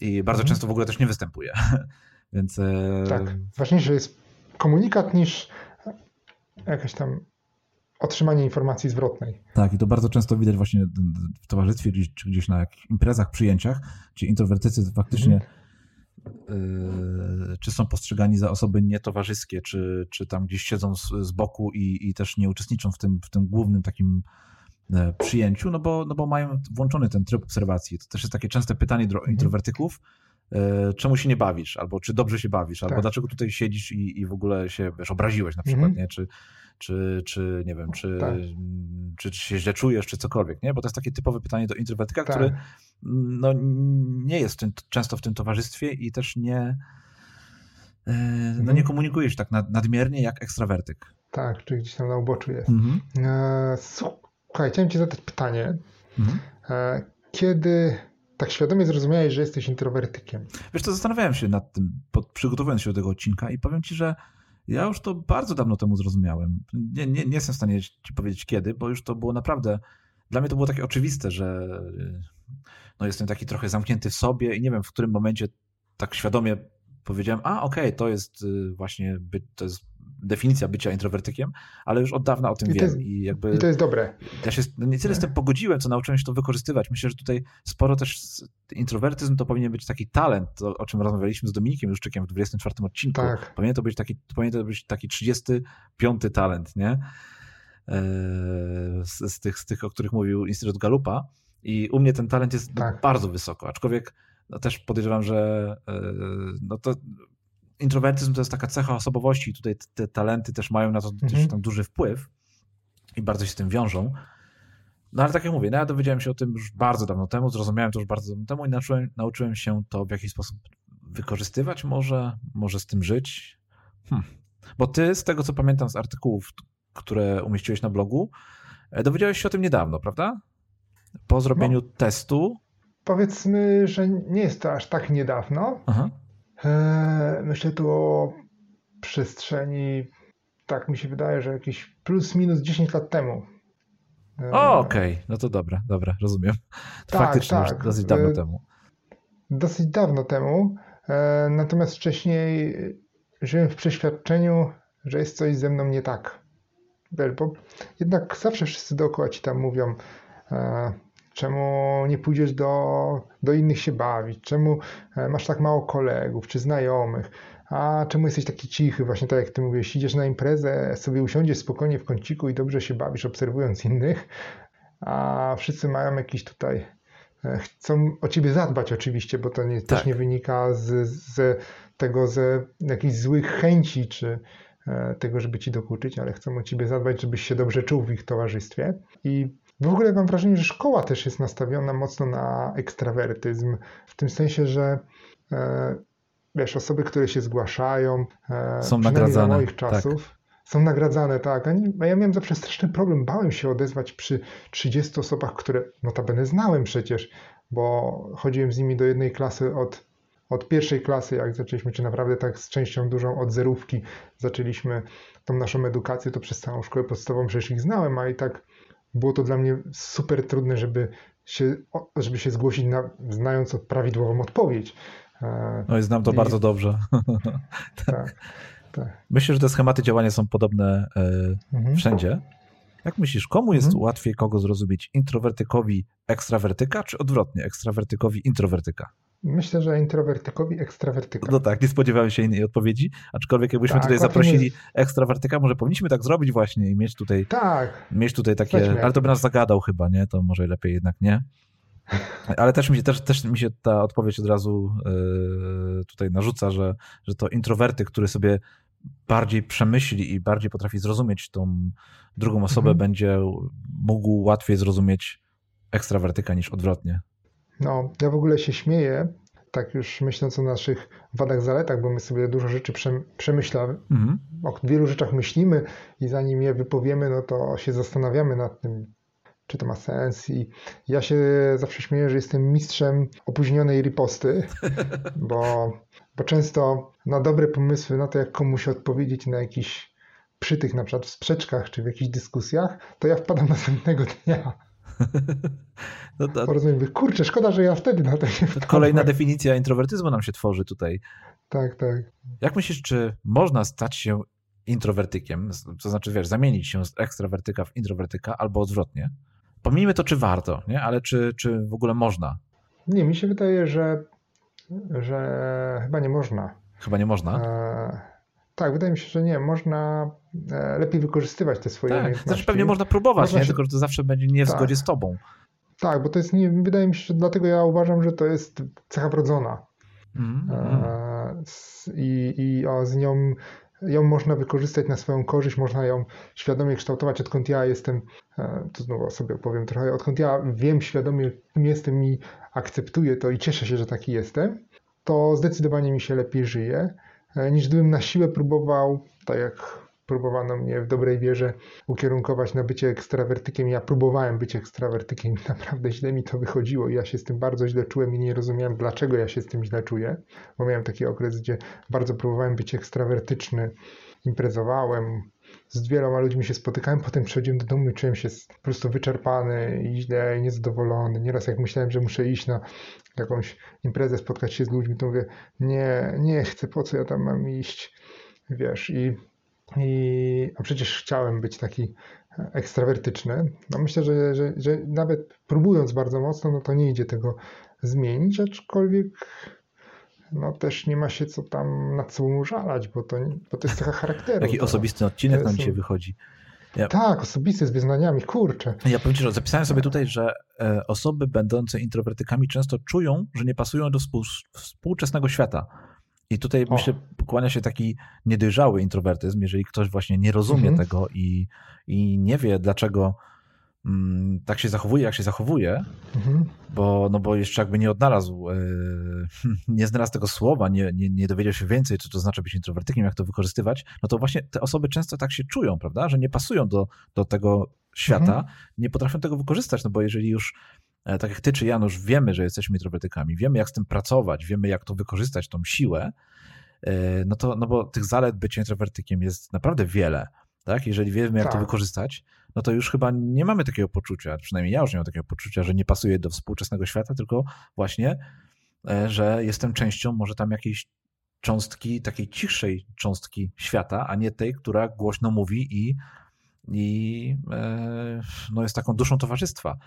I bardzo mhm. często w ogóle też nie występuje. [LAUGHS] Więc. E, tak. Ważniejszy jest komunikat niż jakaś tam otrzymanie informacji zwrotnej. Tak, i to bardzo często widać właśnie w towarzystwie, czy gdzieś na imprezach, przyjęciach, gdzie introwertycy faktycznie mhm. czy są postrzegani za osoby nietowarzyskie, czy, czy tam gdzieś siedzą z, z boku i, i też nie uczestniczą w tym, w tym głównym takim e, przyjęciu, no bo, no bo mają włączony ten tryb obserwacji. To też jest takie częste pytanie do mhm. introwertyków, e, czemu się nie bawisz, albo czy dobrze się bawisz, albo tak. dlaczego tutaj siedzisz i, i w ogóle się wiesz, obraziłeś na przykład, mhm. nie? Czy, czy, czy nie wiem, czy, tak. czy, czy, się źle czujesz, czy cokolwiek, nie? Bo to jest takie typowe pytanie do introwertyka, tak. który no, nie jest tym, często w tym towarzystwie i też nie, e, no, nie mhm. komunikujesz tak nadmiernie jak ekstrawertyk. Tak, czy gdzieś tam na uboczu jest. Mhm. E, słuchaj, chciałem ci zadać pytanie. Mhm. E, kiedy tak świadomie zrozumiałeś, że jesteś introwertykiem? Wiesz co, zastanawiałem się nad tym, przygotowując się do tego odcinka i powiem ci, że ja już to bardzo dawno temu zrozumiałem. Nie, nie, nie jestem w stanie ci powiedzieć kiedy, bo już to było naprawdę. Dla mnie to było takie oczywiste, że no jestem taki trochę zamknięty w sobie i nie wiem w którym momencie tak świadomie powiedziałem, a okej, okay, to jest y, właśnie, to jest definicja bycia introwertykiem, ale już od dawna o tym I wiem. Jest, I, jakby, I to jest dobre. Ja się no nie tyle z tym pogodziłem, co nauczyłem się to wykorzystywać. Myślę, że tutaj sporo też introwertyzm to powinien być taki talent, to, o czym rozmawialiśmy z Dominikiem Juszczykiem w 24 odcinku. Tak. Powinien to być taki, powinien to być taki 35 talent, nie? E, z, z, tych, z tych, o których mówił Instytut Galupa. I u mnie ten talent jest tak. bardzo wysoko, aczkolwiek no też podejrzewam, że e, no to introwertyzm to jest taka cecha osobowości i tutaj te talenty też mają na to mhm. tam duży wpływ i bardzo się z tym wiążą. No ale tak jak mówię, no ja dowiedziałem się o tym już bardzo dawno temu, zrozumiałem to już bardzo dawno temu i nauczyłem, nauczyłem się to w jakiś sposób wykorzystywać może, może z tym żyć. Hm. Bo ty, z tego co pamiętam z artykułów, które umieściłeś na blogu, e, dowiedziałeś się o tym niedawno, prawda? Po zrobieniu no, testu. Powiedzmy, że nie jest to aż tak niedawno. Aha. E, myślę tu o przestrzeni, tak mi się wydaje, że jakieś plus minus 10 lat temu. E, o, okej, okay. no to dobra, dobra, rozumiem. To tak, faktycznie tak. już dosyć dawno e, temu. Dosyć dawno temu, natomiast wcześniej żyłem w przeświadczeniu, że jest coś ze mną nie tak. Bo jednak zawsze wszyscy dookoła ci tam mówią, Czemu nie pójdziesz do, do innych się bawić? Czemu e, masz tak mało kolegów czy znajomych? A czemu jesteś taki cichy? Właśnie tak jak ty mówisz, idziesz na imprezę, sobie usiądziesz spokojnie w kąciku i dobrze się bawisz, obserwując innych, a wszyscy mają jakiś tutaj e, chcą o ciebie zadbać oczywiście, bo to nie, tak. też nie wynika z, z tego, z jakichś złych chęci, czy e, tego, żeby ci dokuczyć, ale chcą o ciebie zadbać, żebyś się dobrze czuł w ich towarzystwie. I w ogóle mam wrażenie, że szkoła też jest nastawiona mocno na ekstrawertyzm, w tym sensie, że e, wiesz, osoby, które się zgłaszają, e, są nagradzane. moich tak. czasów, tak. są nagradzane, tak. A, nie, a ja miałem zawsze straszny problem, bałem się odezwać przy 30 osobach, które notabene znałem przecież, bo chodziłem z nimi do jednej klasy od, od pierwszej klasy, jak zaczęliśmy, czy naprawdę tak z częścią dużą od zerówki zaczęliśmy tą naszą edukację, to przez całą szkołę podstawową przecież ich znałem, a i tak było to dla mnie super trudne, żeby się, żeby się zgłosić, na, znając prawidłową odpowiedź. No i znam to I... bardzo dobrze. [LAUGHS] tak, tak. Myślę, że te schematy działania są podobne e, mhm. wszędzie. Jak myślisz, komu jest mhm. łatwiej kogo zrozumieć? Introwertykowi ekstrawertyka, czy odwrotnie, ekstrawertykowi introwertyka? Myślę, że introwertykowi ekstrawertyka. No tak, nie spodziewałem się innej odpowiedzi, aczkolwiek jakbyśmy tak, tutaj zaprosili jest... ekstrawertyka, może powinniśmy tak zrobić właśnie i mieć tutaj, tak. mieć tutaj takie, ale to by nas zagadał chyba, nie? To może lepiej jednak nie. Ale też mi się, też, też mi się ta odpowiedź od razu yy, tutaj narzuca, że, że to introwertyk, który sobie bardziej przemyśli i bardziej potrafi zrozumieć tą drugą osobę, mhm. będzie mógł łatwiej zrozumieć ekstrawertyka niż odwrotnie. No, ja w ogóle się śmieję, tak już myśląc o naszych wadach, zaletach, bo my sobie dużo rzeczy przemyślamy, mhm. o wielu rzeczach myślimy i zanim je wypowiemy, no to się zastanawiamy nad tym, czy to ma sens. I ja się zawsze śmieję, że jestem mistrzem opóźnionej riposty, [LAUGHS] bo, bo często na dobre pomysły, na to jak komuś odpowiedzieć na jakiś przytych, na przykład w sprzeczkach czy w jakichś dyskusjach, to ja wpadam [LAUGHS] następnego dnia. [LAUGHS] No to... Porozumiem, kurczę, szkoda, że ja wtedy na to nie wpadłem. Kolejna definicja introwertyzmu nam się tworzy tutaj. Tak, tak. Jak myślisz, czy można stać się introwertykiem, to znaczy, wiesz, zamienić się z ekstrawertyka w introwertyka albo odwrotnie? Pomijmy to, czy warto, nie? ale czy, czy w ogóle można? Nie, mi się wydaje, że, że chyba nie można. Chyba nie można? E, tak, wydaje mi się, że nie. Można lepiej wykorzystywać te swoje tak, umiejętności. Znaczy pewnie można próbować, można nie? Się... tylko że to zawsze będzie nie w tak. zgodzie z tobą. Tak, bo to jest, nie, wydaje mi się, że dlatego ja uważam, że to jest cecha wrodzona. Mm, e, I i o, z nią ją można wykorzystać na swoją korzyść, można ją świadomie kształtować. Odkąd ja jestem, e, to znowu sobie opowiem trochę, odkąd ja wiem świadomie, kim jestem i akceptuję to i cieszę się, że taki jestem, to zdecydowanie mi się lepiej żyje, e, niż gdybym na siłę próbował, tak jak próbowano mnie w dobrej wierze ukierunkować na bycie ekstrawertykiem. Ja próbowałem być ekstrawertykiem naprawdę źle mi to wychodziło i ja się z tym bardzo źle czułem i nie rozumiałem, dlaczego ja się z tym źle czuję, bo miałem taki okres, gdzie bardzo próbowałem być ekstrawertyczny, imprezowałem, z wieloma ludźmi się spotykałem, potem przychodziłem do domu i czułem się po prostu wyczerpany źle, niezadowolony. Nieraz jak myślałem, że muszę iść na jakąś imprezę, spotkać się z ludźmi, to mówię, nie, nie chcę, po co ja tam mam iść, wiesz, i i, a przecież chciałem być taki ekstrawertyczny. No myślę, że, że, że nawet próbując bardzo mocno, no to nie idzie tego zmienić, aczkolwiek no też nie ma się co tam nad sobą żalać, bo to, bo to jest cecha charakteru. Taki osobisty odcinek nam dzisiaj wychodzi. Ja... Tak, osobisty z wyznaniami, kurczę. Ja powiem Ci, że zapisałem sobie tutaj, że e, osoby będące introwertykami często czują, że nie pasują do współczesnego świata i tutaj o. myślę, kłania się taki niedojrzały introwertyzm, jeżeli ktoś właśnie nie rozumie mhm. tego i, i nie wie, dlaczego mm, tak się zachowuje, jak się zachowuje, mhm. bo, no bo jeszcze jakby nie odnalazł, yy, [LAUGHS] nie znalazł tego słowa, nie, nie, nie dowiedział się więcej, co to znaczy być introwertykiem, jak to wykorzystywać, no to właśnie te osoby często tak się czują, prawda, że nie pasują do, do tego świata, mhm. nie potrafią tego wykorzystać, no bo jeżeli już tak jak ty czy Janusz, wiemy, że jesteśmy introwertykami, wiemy jak z tym pracować, wiemy jak to wykorzystać, tą siłę, e, no to, no bo tych zalet bycia introwertykiem jest naprawdę wiele, tak? Jeżeli wiemy jak tak. to wykorzystać, no to już chyba nie mamy takiego poczucia, przynajmniej ja już nie mam takiego poczucia, że nie pasuje do współczesnego świata, tylko właśnie, e, że jestem częścią może tam jakiejś cząstki, takiej cichszej cząstki świata, a nie tej, która głośno mówi i, i no jest taką duszą towarzystwa.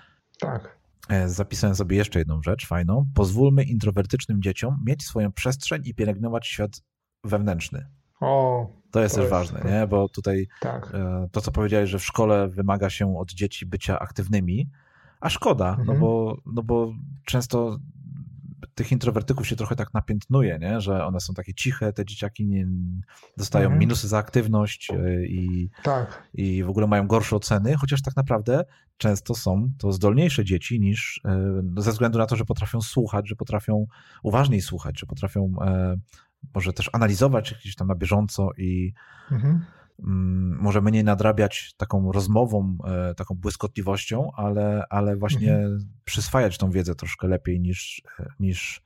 Tak. E, zapisałem sobie jeszcze jedną rzecz fajną. Pozwólmy introwertycznym dzieciom mieć swoją przestrzeń i pielęgnować świat wewnętrzny. O, to jest to też jest, ważne, to... nie? Bo tutaj tak. E, to, co powiedziałeś, że w szkole wymaga się od dzieci bycia aktywnymi, a szkoda, no mhm. no, bo, no bo często tych introwertyków się trochę tak napiętnuje, nie? że one są takie ciche, te dzieciaki nie, dostają mhm. minusy za aktywność e, i, tak. i w ogóle mają gorsze oceny, chociaż tak naprawdę często są to zdolniejsze dzieci niż e, ze względu na to, że potrafią słuchać, że potrafią uważniej słuchać, że potrafią e, może też analizować gdzieś tam na bieżąco i mhm może mniej nadrabiać taką rozmową, e, taką błyskotliwością, ale, ale właśnie mhm. przyswajać tą wiedzę troszkę lepiej niż, e, niż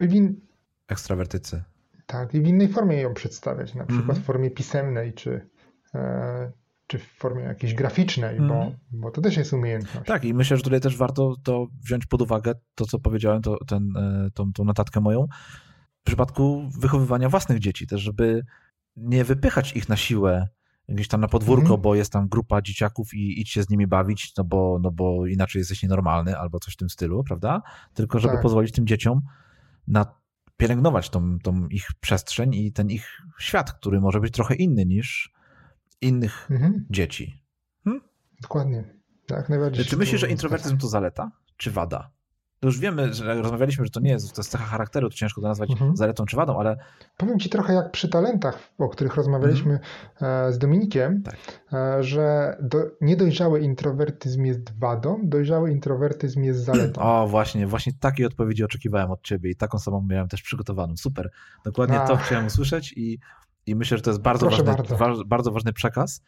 in... ekstrawertycy. Tak, i w innej formie ją przedstawiać, na przykład mhm. w formie pisemnej, czy, e, czy w formie jakiejś graficznej, mhm. bo, bo to też jest umiejętność. Tak, i myślę, że tutaj też warto to wziąć pod uwagę, to co powiedziałem, to, ten, tą, tą notatkę moją, w przypadku wychowywania własnych dzieci, też żeby nie wypychać ich na siłę gdzieś tam na podwórko, mhm. bo jest tam grupa dzieciaków i idź się z nimi bawić, no bo, no bo inaczej jesteś nienormalny albo coś w tym stylu, prawda? Tylko żeby tak. pozwolić tym dzieciom na pielęgnować tą, tą ich przestrzeń i ten ich świat, który może być trochę inny niż innych mhm. dzieci. Hm? Dokładnie. Tak, najbardziej. Czy myślisz, że introwertyzm to zaleta, czy wada? To już wiemy, że rozmawialiśmy, że to nie jest, to jest cecha charakteru, to ciężko to nazwać mhm. zaletą czy wadą, ale... Powiem Ci trochę jak przy talentach, o których rozmawialiśmy mhm. z Dominikiem, tak. E, że do, niedojrzały introwertyzm jest wadą, dojrzały introwertyzm jest zaletą. O, właśnie, właśnie takiej odpowiedzi oczekiwałem od Ciebie i taką samą miałem też przygotowaną. Super. Dokładnie Ach. to chciałem usłyszeć i, i myślę, że to jest bardzo ważny, bardzo. Bardzo ważny przekaz,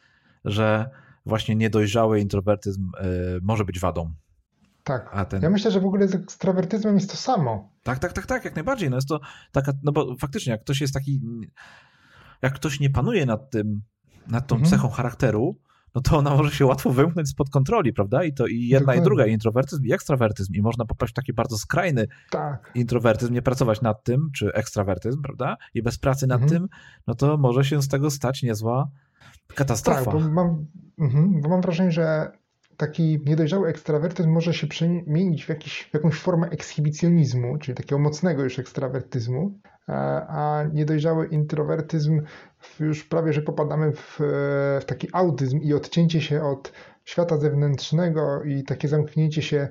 że właśnie niedojrzały introwertyzm y, może być wadą. Tak. Ten... Ja myślę, że w ogóle z ekstrawertyzmem jest to samo. Tak, tak, tak, tak, jak najbardziej. No jest to taka, no bo faktycznie, jak ktoś jest taki, jak ktoś nie panuje nad tym, nad tą mhm. cechą charakteru, no to ona może się łatwo wymknąć spod kontroli, prawda? I to i jedna Dokładnie. i druga, i introwertyzm, i ekstrawertyzm. I można popaść w taki bardzo skrajny tak. introwertyzm, nie pracować nad tym, czy ekstrawertyzm, prawda? I bez pracy nad mhm. tym, no to może się z tego stać niezła katastrofa. Tak, bo mam, mhm, bo mam wrażenie, że taki niedojrzały ekstrawertyzm może się przemienić w, jakiś, w jakąś formę ekshibicjonizmu, czyli takiego mocnego już ekstrawertyzmu, a niedojrzały introwertyzm już prawie, że popadamy w, w taki autyzm i odcięcie się od świata zewnętrznego i takie zamknięcie się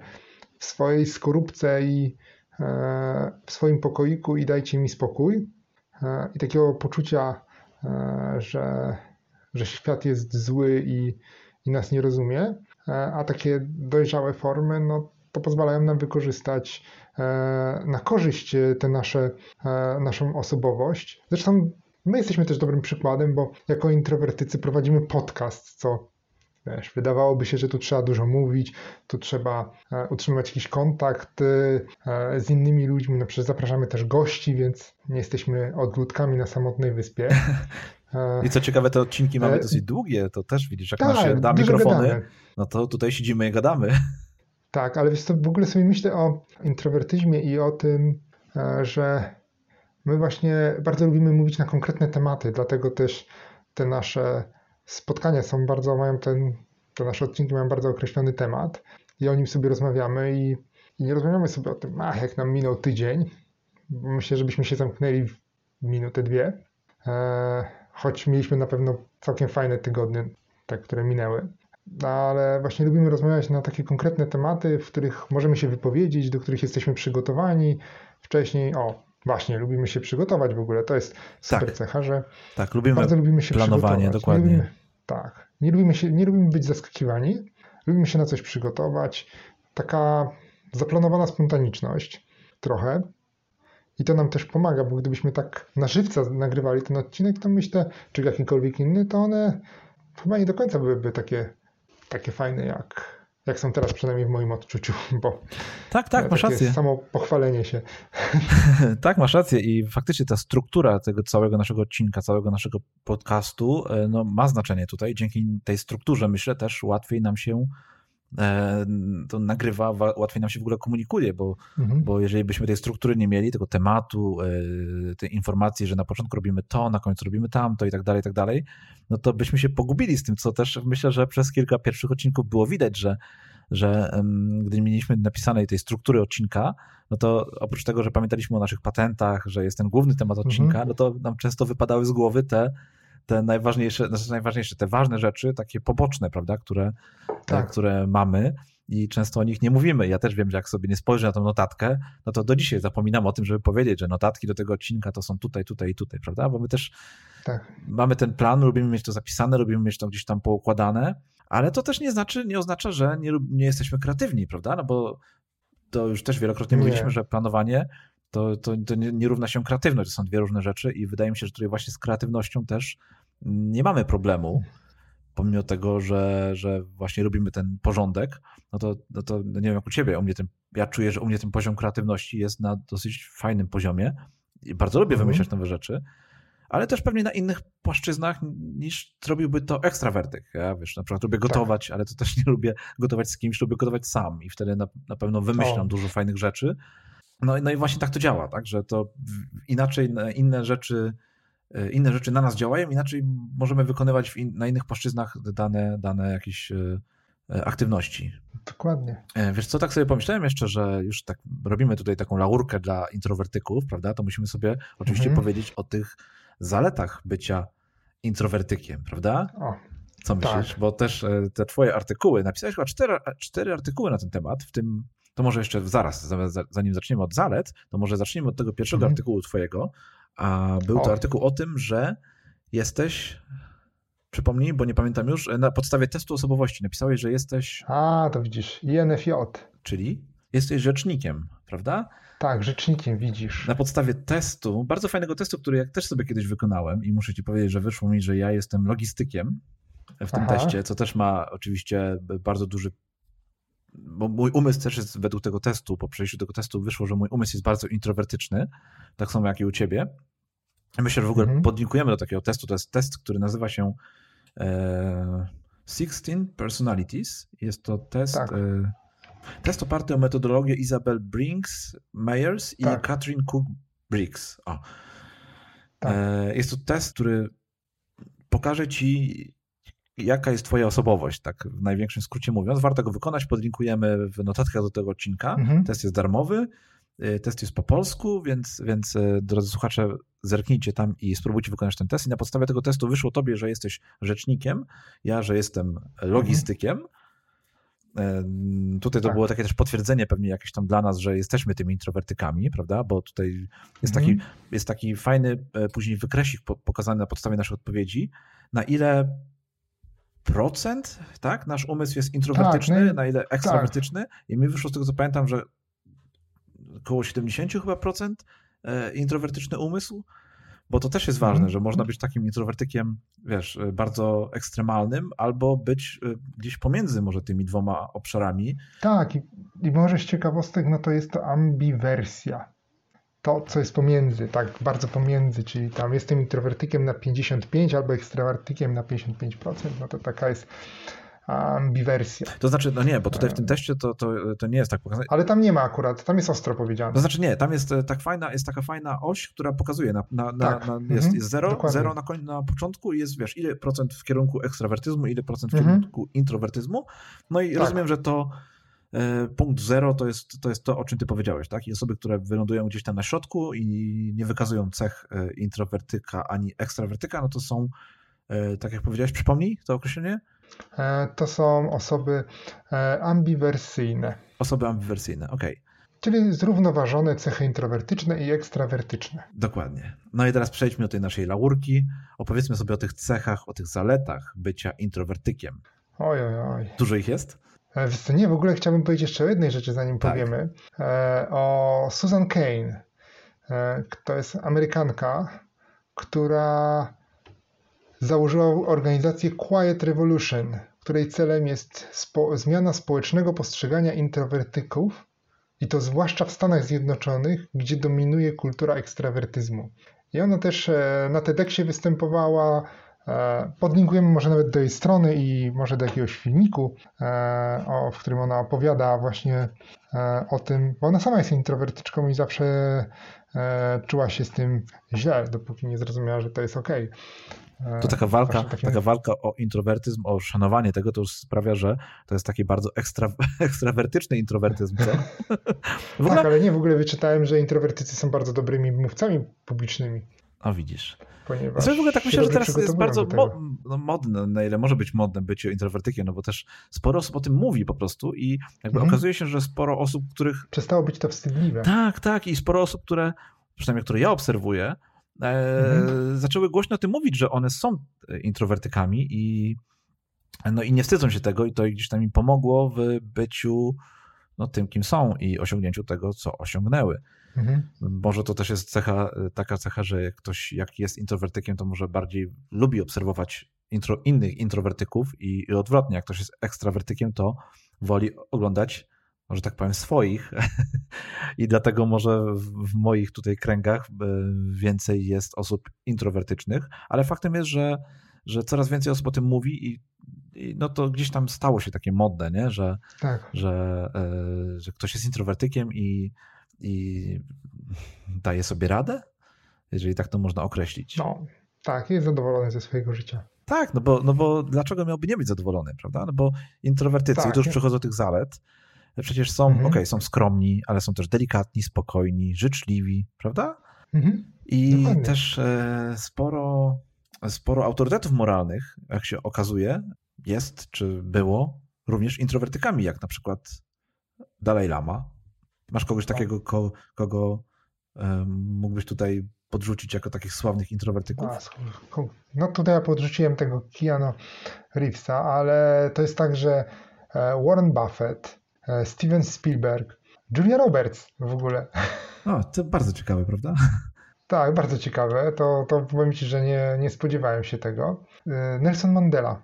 w swojej skorupce i e, w swoim pokoiku i dajcie mi spokój. E, I takiego poczucia, e, że, że świat jest zły i, i nas nie rozumie. E, a takie dojrzałe formy, no to pozwalają nam wykorzystać e, na korzyść tę e, naszą osobowość. Zresztą my jesteśmy też dobrym przykładem, bo jako introwertycy prowadzimy podcast, co Wiesz, wydawałoby się, że tu trzeba dużo mówić, tu trzeba utrzymywać jakiś kontakt z innymi ludźmi. No przecież zapraszamy też gości, więc nie jesteśmy odludkami na samotnej wyspie. [LAUGHS] I co ciekawe, te odcinki mamy dosyć długie, to też widzisz, jak tak, nam się da mikrofony, gadamy. no to tutaj siedzimy i gadamy. Tak, ale wiesz, to w ogóle sobie myślę o introwertyzmie i o tym, e, że my właśnie bardzo lubimy mówić na konkretne tematy, dlatego też te nasze spotkania są bardzo, mają ten, te nasze odcinki mają bardzo określony temat i o nim sobie rozmawiamy i, i nie rozmawiamy sobie o tym, ach, jak nam minął tydzień, myślę, żebyśmy się zamknęli w minutę, dwie. E, choć mieliśmy na pewno całkiem fajne tygodnie, te, które minęły. No, ale właśnie lubimy rozmawiać na takie konkretne tematy, w których możemy się wypowiedzieć, do których jesteśmy przygotowani wcześniej. O, właśnie, lubimy się przygotować w ogóle. To jest super tak, cecha, że tak, lubimy bardzo lubimy się planowanie, dokładnie. Nie lubimy, tak, nie lubimy, się, nie lubimy być zaskakiwani, lubimy się na coś przygotować. Taka zaplanowana spontaniczność trochę, i to nam też pomaga, bo gdybyśmy tak na żywca nagrywali ten odcinek, to myślę, czy jakikolwiek inny, to one chyba nie do końca byłyby takie, takie fajne, jak, jak są teraz, przynajmniej w moim odczuciu, [LAUGHS] bo tak, tak, masz rację. samo pochwalenie się. [LAUGHS] tak, masz rację i faktycznie ta struktura tego całego naszego odcinka, całego naszego podcastu e, no, ma znaczenie tutaj. Dzięki tej strukturze myślę też łatwiej nam się E, to nagrywa, łatwiej nam się w ogóle komunikuje, bo, mhm. bo jeżeli byśmy tej struktury nie mieli, tego tematu, e, tej informacji, że na początku robimy to, na końcu robimy tamto i tak dalej, i tak dalej, no to byśmy się pogubili z tym, co też myślę, że przez kilka pierwszych odcinków było widać, że, że gdy nie mieliśmy napisanej tej struktury odcinka, no to oprócz tego, że pamiętaliśmy o naszych patentach, że jest ten główny temat odcinka, mhm. no to nam często wypadały z głowy te te najważniejsze, znaczy najważniejsze, te ważne rzeczy, takie poboczne, prawda, które, tak. które mamy i często o nich nie mówimy. Ja też wiem, że jak sobie nie spojrzę na tą notatkę, no to do dzisiaj zapominam o tym, żeby powiedzieć, że notatki do tego odcinka to są tutaj, tutaj i tutaj, prawda? Bo my też tak. mamy ten plan, lubimy mieć to zapisane, lubimy mieć to gdzieś tam poukładane, ale to też nie znaczy, nie oznacza, że nie, nie jesteśmy kreatywni, prawda? No bo to już też wielokrotnie nie. mówiliśmy, że planowanie to, to, to nie, nie, równa się kreatywność, to są dwie różne rzeczy i wydaje mi się, że tutaj właśnie z kreatywnością też nie mamy problemu, pomimo tego, że, że właśnie robimy ten porządek, no to, no to no nie wiem jak u ciebie, u mnie ten, ja czuję, że u mnie ten poziom kreatywności jest na dosyć fajnym poziomie i bardzo lubię mhm. wymyślać nowe rzeczy, ale też pewnie na innych płaszczyznach niż zrobiłby to ekstrawertyk. Ja wiesz, na przykład lubię tak. gotować, tak. ale to też nie lubię gotować z kimś, lubię gotować sam i wtedy na, na pewno wymyślam o. dużo fajnych rzeczy. No, no i właśnie tak to działa, tak, że to inaczej inne rzeczy inne rzeczy na nas działają, inaczej możemy wykonywać in, na innych płaszczyznach dane, dane jakieś aktywności. Dokładnie. Wiesz co, tak sobie pomyślałem jeszcze, że już tak robimy tutaj taką laurkę dla introwertyków, prawda, to musimy sobie oczywiście mhm. powiedzieć o tych zaletach bycia introwertykiem, prawda? O, Co myślisz? Tak. Bo też e, te twoje artykuły, napisałeś chyba cztery, cztery artykuły na ten temat, w tym, to może jeszcze zaraz, zanim zaczniemy od zalet, to może zaczniemy od tego pierwszego mhm. artykułu twojego, a był to o. artykuł o tym, że jesteś, przypomnij, bo nie pamiętam już, na podstawie testu osobowości napisałeś, że jesteś... A, to widzisz, INFJ. Czyli jesteś rzecznikiem, prawda? Tak, rzecznikiem widzisz. Na podstawie testu, bardzo fajnego testu, który ja też sobie kiedyś wykonałem i muszę ci powiedzieć, że wyszło mi, że ja jestem logistykiem w tym Aha. teście, co też ma oczywiście bardzo duży bo mój umysł też jest według tego testu, po przejściu tego testu wyszło, że mój umysł jest bardzo introwertyczny, tak samo jak i u ciebie. Myślę, że w ogóle mhm. podlinkujemy do takiego testu. To jest test, który nazywa się e, 16 Personalities. Jest to test tak. e, Test oparty o metodologię Isabel Brinks Myers i tak. Catherine Cook Briggs. O. Tak. E, jest to test, który pokaże ci, jaka jest twoja osobowość, tak w największym skrócie mówiąc. Warto go wykonać, podlinkujemy w notatkach do tego odcinka. Mhm. Test jest darmowy, e, test jest po polsku, więc, więc e, drodzy słuchacze, zerknijcie tam i spróbujcie wykonać ten test. I na podstawie tego testu wyszło tobie, że jesteś rzecznikiem, ja, że jestem logistykiem. Mhm Tutaj to tak. było takie też potwierdzenie pewnie jakieś tam dla nas, że jesteśmy tymi introwertykami, prawda? Bo tutaj jest taki, mm. jest taki fajny e, później wykresik pokazany na podstawie naszej odpowiedzi, na ile procent, tak? Nasz umysł jest introwertyczny, tak, no na ile ekstrawertyczny. Tak. I mi wyszło z tego, co pamiętam, że około 70 chyba procent e, introwertyczny umysł, bo to też jest ważne, mm. że można być takim introwertykiem, wiesz, y, bardzo ekstremalnym, albo być y, gdzieś pomiędzy może tymi dwoma obszarami. Tak, i, i może z ciekawostek, no to jest to ambiwersja. To, co jest pomiędzy, tak bardzo pomiędzy, czyli tam jestem introwertykiem na 55 albo ekstrawertykiem na 55%, no to taka jest ambiwersja. To znaczy, no nie, bo tutaj w tym teście to, to, to nie jest tak pokazane. Ale tam nie ma akurat, tam jest ostro powiedziane. To znaczy nie, tam jest e, tak fajna, jest taka fajna oś, która pokazuje, na, na, tak. na, jest, jest zero, zero na, koń, na początku i jest, wiesz, ile procent w kierunku ekstrawertyzmu, ile procent w mhm. kierunku introwertyzmu. No i tak. rozumiem, że to e, punkt zero to jest, to jest to, o czym ty powiedziałeś, tak? I osoby, które wylądują gdzieś tam na środku i nie wykazują cech e, introwertyka ani ekstrawertyka, no to są, tak jak powiedziałeś, przypomnij to określenie? E, to są osoby e, ambiwersyjne. Osoby ambiwersyjne, okej. Okay. Czyli zrównoważone cechy introwertyczne i ekstrawertyczne. Dokładnie. No i teraz przejdźmy do tej naszej laurki. Opowiedzmy sobie o tych cechach, o tych zaletach bycia introwertykiem. Oj, oj, oj. Dużo ich jest? E, nie, w ogóle chciałbym powiedzieć jeszcze o jednej rzeczy, zanim tak. powiemy. O Susan Kane. To jest Amerykanka, która założyła organizację Quiet Revolution, której celem jest spo zmiana społecznego postrzegania introwertyków i to zwłaszcza w Stanach Zjednoczonych, gdzie dominuje kultura ekstrawertyzmu. I ona też e, na TEDxie występowała. E, podlinkujemy może nawet do jej strony i może do jakiegoś filmiku, e, w którym ona opowiada właśnie o tym, bo ona sama jest introwertyczką i zawsze czuła się z tym źle, dopóki nie zrozumiała, że to jest ok. To taka walka, taka walka o introwertyzm, o szanowanie tego, to już sprawia, że to jest taki bardzo ekstra, [LAUGHS] ekstrawertyczny introwertyzm. Co? [LAUGHS] ogóle... Tak, ale nie, w ogóle wyczytałem, że introwertycy są bardzo dobrymi mówcami publicznymi. A widzisz. Ponieważ w ogóle tak myślę, że teraz jest bardzo mo no, modne, na ile może być modne bycie introwertykiem, no bo też sporo osób o tym mówi po prostu i jakby mhm. okazuje się, że sporo osób, których... Przestało być to wstydliwe. Tak, tak i sporo osób, które, przynajmniej które ja obserwuję, mhm. zaczęły głośno o tym mówić, że one są e, introwertykami i, no i nie wstydzą się tego i to gdzieś tam im pomogło w byciu no, tym, kim są i osiągnięciu tego, co osiągnęły. Mhm. Może to też jest cecha, e, taka cecha, że ktoś jak jest introwertykiem, to może bardziej lubi obserwować intro, innych introwertyków i, i odwrotnie, jak ktoś jest ekstrawertykiem, to woli oglądać że tak powiem, swoich [LAUGHS] i dlatego może w, moich tutaj kręgach e, więcej jest osób introwertycznych, ale faktem jest, że, że coraz więcej osób o tym mówi i, i no to gdzieś tam stało się takie modne, nie? Że, tak. że, e, że ktoś jest introwertykiem i, i daje sobie radę, jeżeli tak to można określić. No, Tak, jest zadowolony ze swojego życia. Tak, no bo, no bo dlaczego miałby nie być zadowolony, prawda? No bo introwertycy, tak, tu już przychodzą do tych zalet, przecież są, mhm. okej, okay, są skromni, ale są też delikatni, spokojni, życzliwi, prawda? Mhm. I Dokładnie. też e, sporo, sporo autorytetów moralnych, jak się okazuje, jest czy było również introwertykami, jak na przykład Dalai Lama. Masz kogoś tak. takiego, ko, kogo mógłbyś tutaj podrzucić jako takich sławnych introwertyków? No tutaj ja podrzuciłem tego Keanu Reevesa, ale to jest tak, że e, Warren Buffett, e, Steven Spielberg, Julia Roberts w ogóle. [LAUGHS] O, to bardzo ciekawe, prawda? Tak, bardzo ciekawe. To, to powiem Ci, że nie, nie spodziewałem się tego. E, Nelson Mandela.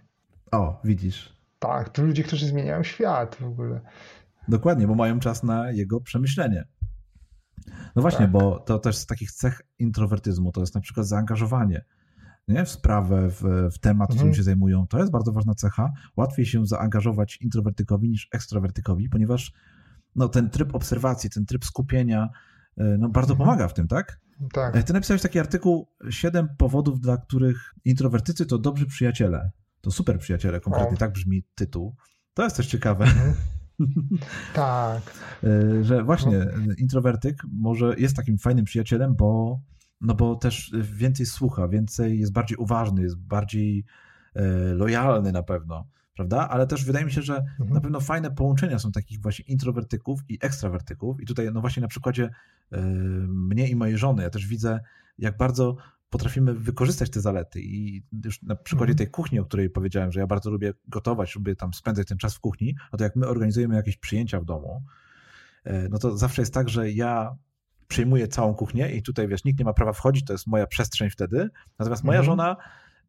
O, widzisz. Tak, to ludzie, którzy zmieniają świat w ogóle. Dokładnie, bo mają czas na jego przemyślenie. No właśnie, tak. bo to też z takich cech introwertyzmu to jest na przykład zaangażowanie nie? w sprawę, w, w temat, mhm. którym się zajmują. To jest bardzo ważna cecha. Łatwiej się zaangażować introwertykowi niż ekstrawertykowi, ponieważ no, ten tryb obserwacji, ten tryb skupienia e, no, bardzo mhm. pomaga w tym, tak? Tak. E, ty napisałeś taki artykuł Siedem powodów, dla których introwertycy to dobrzy przyjaciele. To super przyjaciele, konkretnie o. tak brzmi tytuł. To jest też ciekawe. Mhm. [LAUGHS] [LAUGHS] Tak. E, że właśnie no. introwertyk może jest takim fajnym przyjacielem, bo, no bo też więcej słucha, więcej jest bardziej uważny, jest bardziej e, lojalny na pewno, prawda? Ale też wydaje mi się, że mhm. na pewno fajne połączenia są takich właśnie introwertyków i ekstrawertyków. I tutaj, no właśnie na przykładzie e, mnie i mojej żony, ja też widzę, jak bardzo potrafimy wykorzystać te zalety. I już na przykładzie mhm. tej kuchni, o której powiedziałem, że ja bardzo lubię gotować, lubię tam spędzać ten czas w kuchni, no to jak my organizujemy jakieś przyjęcia w domu, e, no to zawsze jest tak, że ja przejmuję całą kuchnię i tutaj, wiesz, nikt nie ma prawa wchodzić, to jest moja przestrzeń wtedy. Natomiast moja mhm. żona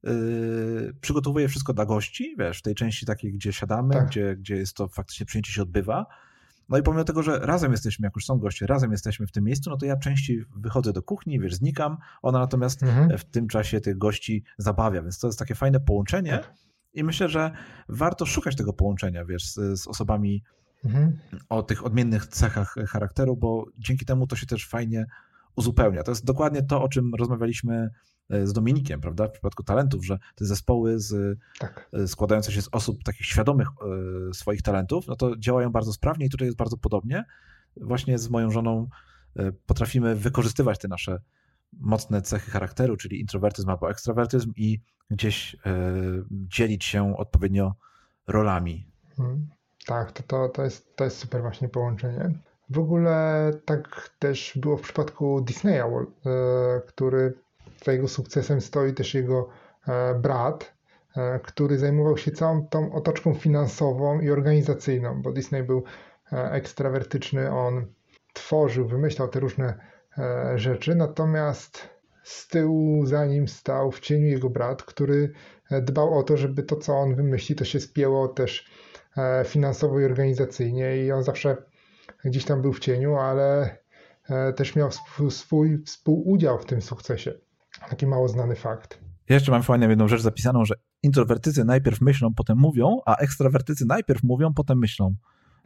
Yy, przygotowuje wszystko dla gości, wiesz, w tej części takiej, gdzie siadamy, tak. gdzie, gdzie jest to faktycznie przyjęcie się odbywa. No i pomimo tego, że razem jesteśmy, jak już są goście, razem jesteśmy w tym miejscu, no to ja częściej wychodzę do kuchni, wiesz, znikam, ona natomiast mhm. w tym czasie tych gości zabawia, więc to jest takie fajne połączenie tak. i myślę, że warto szukać tego połączenia, wiesz, z, z osobami mhm. o tych odmiennych cechach charakteru, bo dzięki temu to się też fajnie uzupełnia. To jest dokładnie to, o czym rozmawialiśmy z Dominikiem, prawda, w przypadku talentów, że te zespoły z, tak. E, składające się z osób takich świadomych e, swoich talentów, no to działają bardzo sprawnie i tutaj jest bardzo podobnie. Właśnie z moją żoną potrafimy wykorzystywać te nasze mocne cechy charakteru, czyli introwertyzm albo ekstrawertyzm i gdzieś dzielić się odpowiednio rolami. Hmm. Tak, to, to, to, jest, to jest super właśnie połączenie. W ogóle tak też było w przypadku Disneya, który za jego sukcesem stoi też jego e, brat, e, który zajmował się całą tą otoczką finansową i organizacyjną, bo Disney był e, ekstrawertyczny, on tworzył, wymyślał te różne rzeczy, natomiast z tyłu za nim stał w cieniu jego brat, który dbał o to, żeby to, co on wymyśli, to się spięło też finansowo i organizacyjnie i on zawsze gdzieś tam był w cieniu, ale też miał swój współudział w tym sukcesie. Taki mało znany fakt. Jeszcze mam fajną jedną rzecz zapisaną, że introwertycy najpierw myślą, potem mówią, a ekstrawertycy najpierw mówią, potem myślą.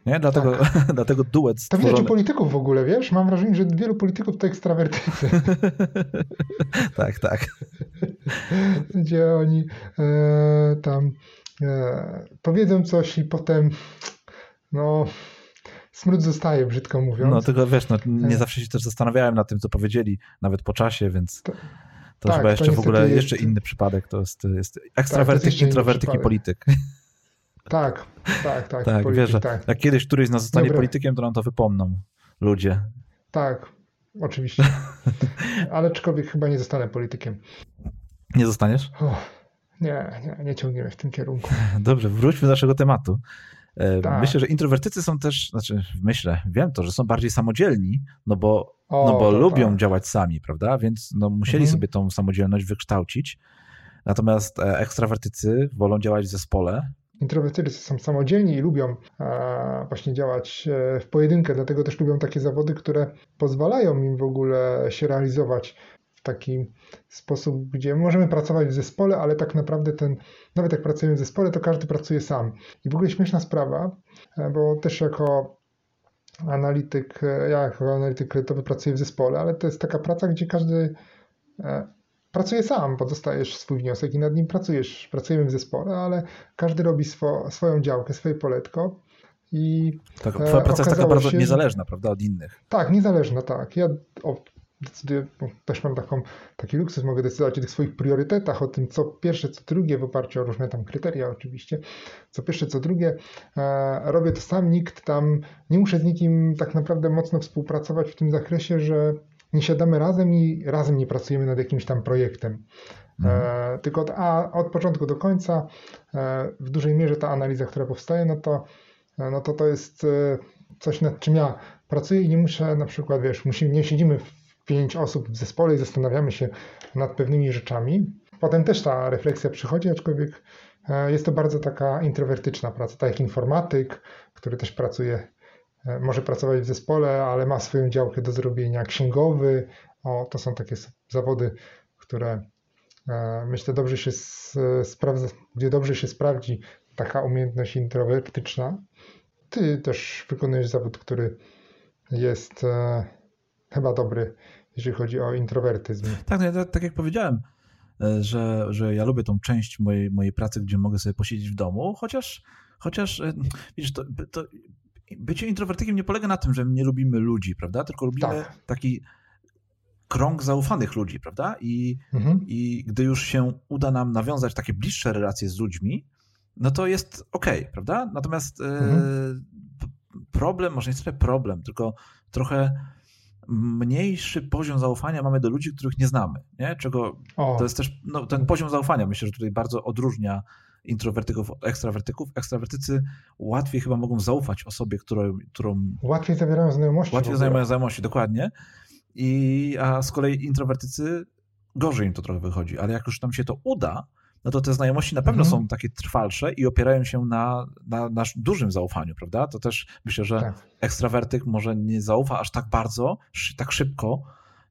Nie? Dlatego, tak. [LAUGHS] dlatego duet stworzony. To widać u polityków w ogóle, wiesz? Mam wrażenie, że wielu polityków to ekstrawertycy. [LAUGHS] tak, tak. [LAUGHS] Gdzie oni e, tam e, powiedzą coś i potem no smród zostaje, brzydko mówiąc. No tylko wiesz, no, nie e. zawsze się też zastanawiałem nad tym, co powiedzieli, nawet po czasie, więc... To... To tak, chyba jeszcze w ogóle jest... jeszcze inny przypadek. To jest, jest ekstrawertyk, tak, introwertyk i polityk. [LAUGHS] Tak, tak, tak. tak, polityk, wiesz, że tak. jak kiedyś któryś z nas zostanie Dobre. politykiem, to nam to wypomną ludzie. Tak, oczywiście. [LAUGHS] Ale aczkolwiek chyba nie zostanę politykiem. Nie zostaniesz? nie, nie, nie ciągniemy w tym kierunku. [LAUGHS] Dobrze, wróćmy do naszego tematu. E, tak. Myślę, że introwertycy są też, znaczy myślę, wiem to, że są bardziej samodzielni, no bo, o, no bo lubią tak. działać sami, prawda? Więc no, musieli mhm. sobie tą samodzielność wykształcić. Natomiast e, ekstrawertycy wolą działać w zespole. Introwertycy są samodzielni i lubią e, właśnie działać w pojedynkę, dlatego też lubią takie zawody, które pozwalają im w ogóle się realizować taki sposób, gdzie możemy pracować w zespole, ale tak naprawdę ten, nawet jak pracujemy w zespole, to każdy pracuje sam. I w ogóle śmieszna sprawa, e, bo też jako analityk, e, ja jako analityk kredytowy pracuję w zespole, ale to jest taka praca, gdzie każdy e, pracuję sam, bo dostajesz swój wniosek i nad nim pracujesz. Pracujemy w zespole, ale każdy robi swo, swoją działkę, swoje poletko. I tak, twoja praca jest taka bardzo się, niezależna, prawda, od innych. Tak, niezależna, tak. Ja decyduję, też mam taką, taki luksus, mogę decydować o tych swoich priorytetach, o tym, co pierwsze, co drugie, w oparciu o różne tam kryteria oczywiście, co pierwsze, co drugie. E, robię to sam, nikt tam, nie muszę z nikim tak naprawdę mocno współpracować w tym zakresie, że nie siadamy razem i razem nie pracujemy nad jakimś tam projektem. Mhm. E, tylko od, a, od początku do końca e, w dużej mierze ta analiza, która powstaje, no to, e, no to to jest e, coś, nad czym ja pracuję i nie muszę na przykład, wiesz, musimy, nie siedzimy w pięć osób w zespole i zastanawiamy się nad pewnymi rzeczami. Potem też ta refleksja przychodzi, aczkolwiek e, jest to bardzo taka introwertyczna praca, tak jak informatyk, który też pracuje E, może pracować w zespole, ale ma swoją działkę do zrobienia, księgowy. O, to są takie zawody, które e, myślę dobrze się sprawdza, gdzie dobrze się sprawdzi taka umiejętność introwertyczna. Ty też wykonujesz zawód, który jest chyba dobry, jeżeli chodzi o introwertyzm. Tak, no ja, tak jak powiedziałem, że, że ja lubię tą część mojej, mojej pracy, gdzie mogę sobie posiedzieć w domu, chociaż, chociaż widzisz, to, to bycie introwertykiem nie polega na tym, że nie lubimy ludzi, prawda? Tylko lubimy tak. taki krąg zaufanych ludzi, prawda? I, mhm. I gdy już się uda nam nawiązać takie bliższe relacje z ludźmi, no to jest ok, prawda? Natomiast e, mhm. problem, może nie tyle problem, tylko trochę mniejszy poziom zaufania mamy do ludzi, których nie znamy, nie? Czego o. to jest też, no, ten poziom zaufania myślę, że tutaj bardzo odróżnia introwertyków od ekstrawertyków. Ekstrawertycy łatwiej chyba mogą zaufać osobie, którą... którą łatwiej zawierają znajomości. Łatwiej zawierają znajomości, dokładnie. I, a z kolei introwertycy gorzej im to trochę wychodzi, ale jak już nam się to uda, no to te znajomości na pewno mhm. są takie trwalsze i opierają się na, na, na dużym zaufaniu, prawda? To też myślę, że tak. ekstrawertyk może nie zaufa aż tak bardzo, tak szybko,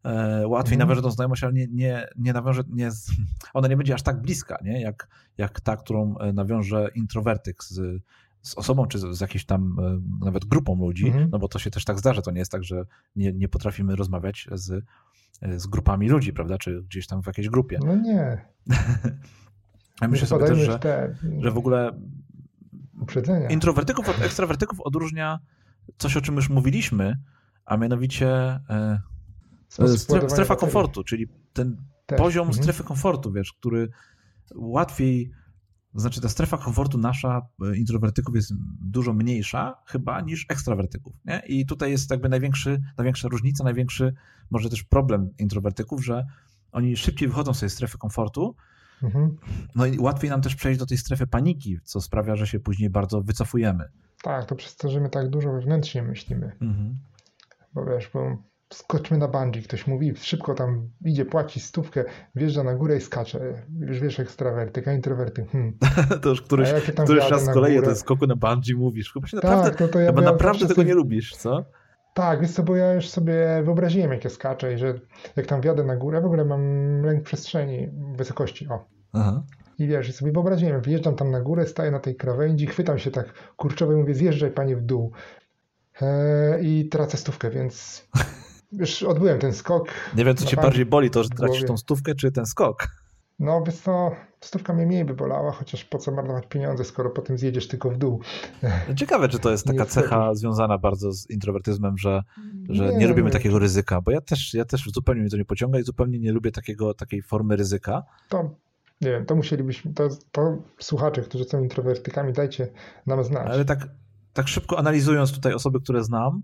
E, łatwiej mhm. nawiąże tą znajomość, ale nie, nie, nie nawiąże, nie, [LAUGHS] ona nie będzie aż tak bliska, nie? Jak, jak ta, którą e, nawiąże introwertyk z, z osobą, czy z, z jakąś tam e, nawet grupą ludzi, mhm. no bo to się też tak zdarza, to nie jest tak, że nie, nie potrafimy rozmawiać z, z grupami ludzi, prawda, czy gdzieś tam w jakiejś grupie. No nie. [LAUGHS] Ja myślę sobie też, że, te... że w ogóle uprzedzenia. introwertyków od ekstrawertyków odróżnia coś, o czym już mówiliśmy, a mianowicie Strefa, strefa komfortu, czyli ten Też. poziom mhm. strefy komfortu, wiesz, który łatwiej, znaczy ta strefa komfortu nasza, e, introwertyków jest dużo mniejsza chyba niż ekstrawertyków, nie? I tutaj jest jakby największy, największa różnica, największy może też problem introwertyków, że oni szybciej wychodzą z tej strefy komfortu, mhm. no i łatwiej nam też przejść do tej strefy paniki, co sprawia, że się później bardzo wycofujemy. Tak, to przez to, że my tak dużo wewnętrznie myślimy. Mhm. Bo wiesz, bo skoczmy na bungee, ktoś mówi, szybko tam idzie, płaci stówkę, wjeżdża na górę i skacze. Już wiesz, ekstrawertyk, a introwertyk. Hmm. [LAUGHS] to już któryś, ja któryś raz z kolei skoku na bungee mówisz. Chyba się naprawdę, tak, no to ja chyba naprawdę tego nie lubisz, co? Tak, wiesz co, bo ja już sobie wyobraziłem, jak ja skaczę i że jak tam wjadę na górę, w ogóle mam lęk przestrzeni, wysokości, o. Aha. I wiesz, i sobie wyobraziłem, wjeżdżam tam na górę, staję na tej krawędzi, chwytam się tak kurczowo i mówię, zjeżdżaj panie w dół. Eee, I tracę stówkę, więc [LAUGHS] już odbyłem ten skok. Nie wiem, co cię bardziej boli, to, że tracisz tą stówkę, czy ten skok? No, wiesz co, stówka mnie mniej by bolała, chociaż po co marnować pieniądze, skoro potem zjedziesz tylko w dół. [LAUGHS] Ciekawe, czy to jest taka cecha związana bardzo z introwertyzmem, że, że nie, nie lubimy takiego ryzyka, bo ja też, ja też zupełnie mnie to nie pociąga i zupełnie nie lubię takiego, takiej formy ryzyka. To nie wiem, to musielibyśmy, to, to słuchacze, którzy są introwertykami, dajcie nam znać. Ale tak, tak szybko analizując tutaj osoby, które znam,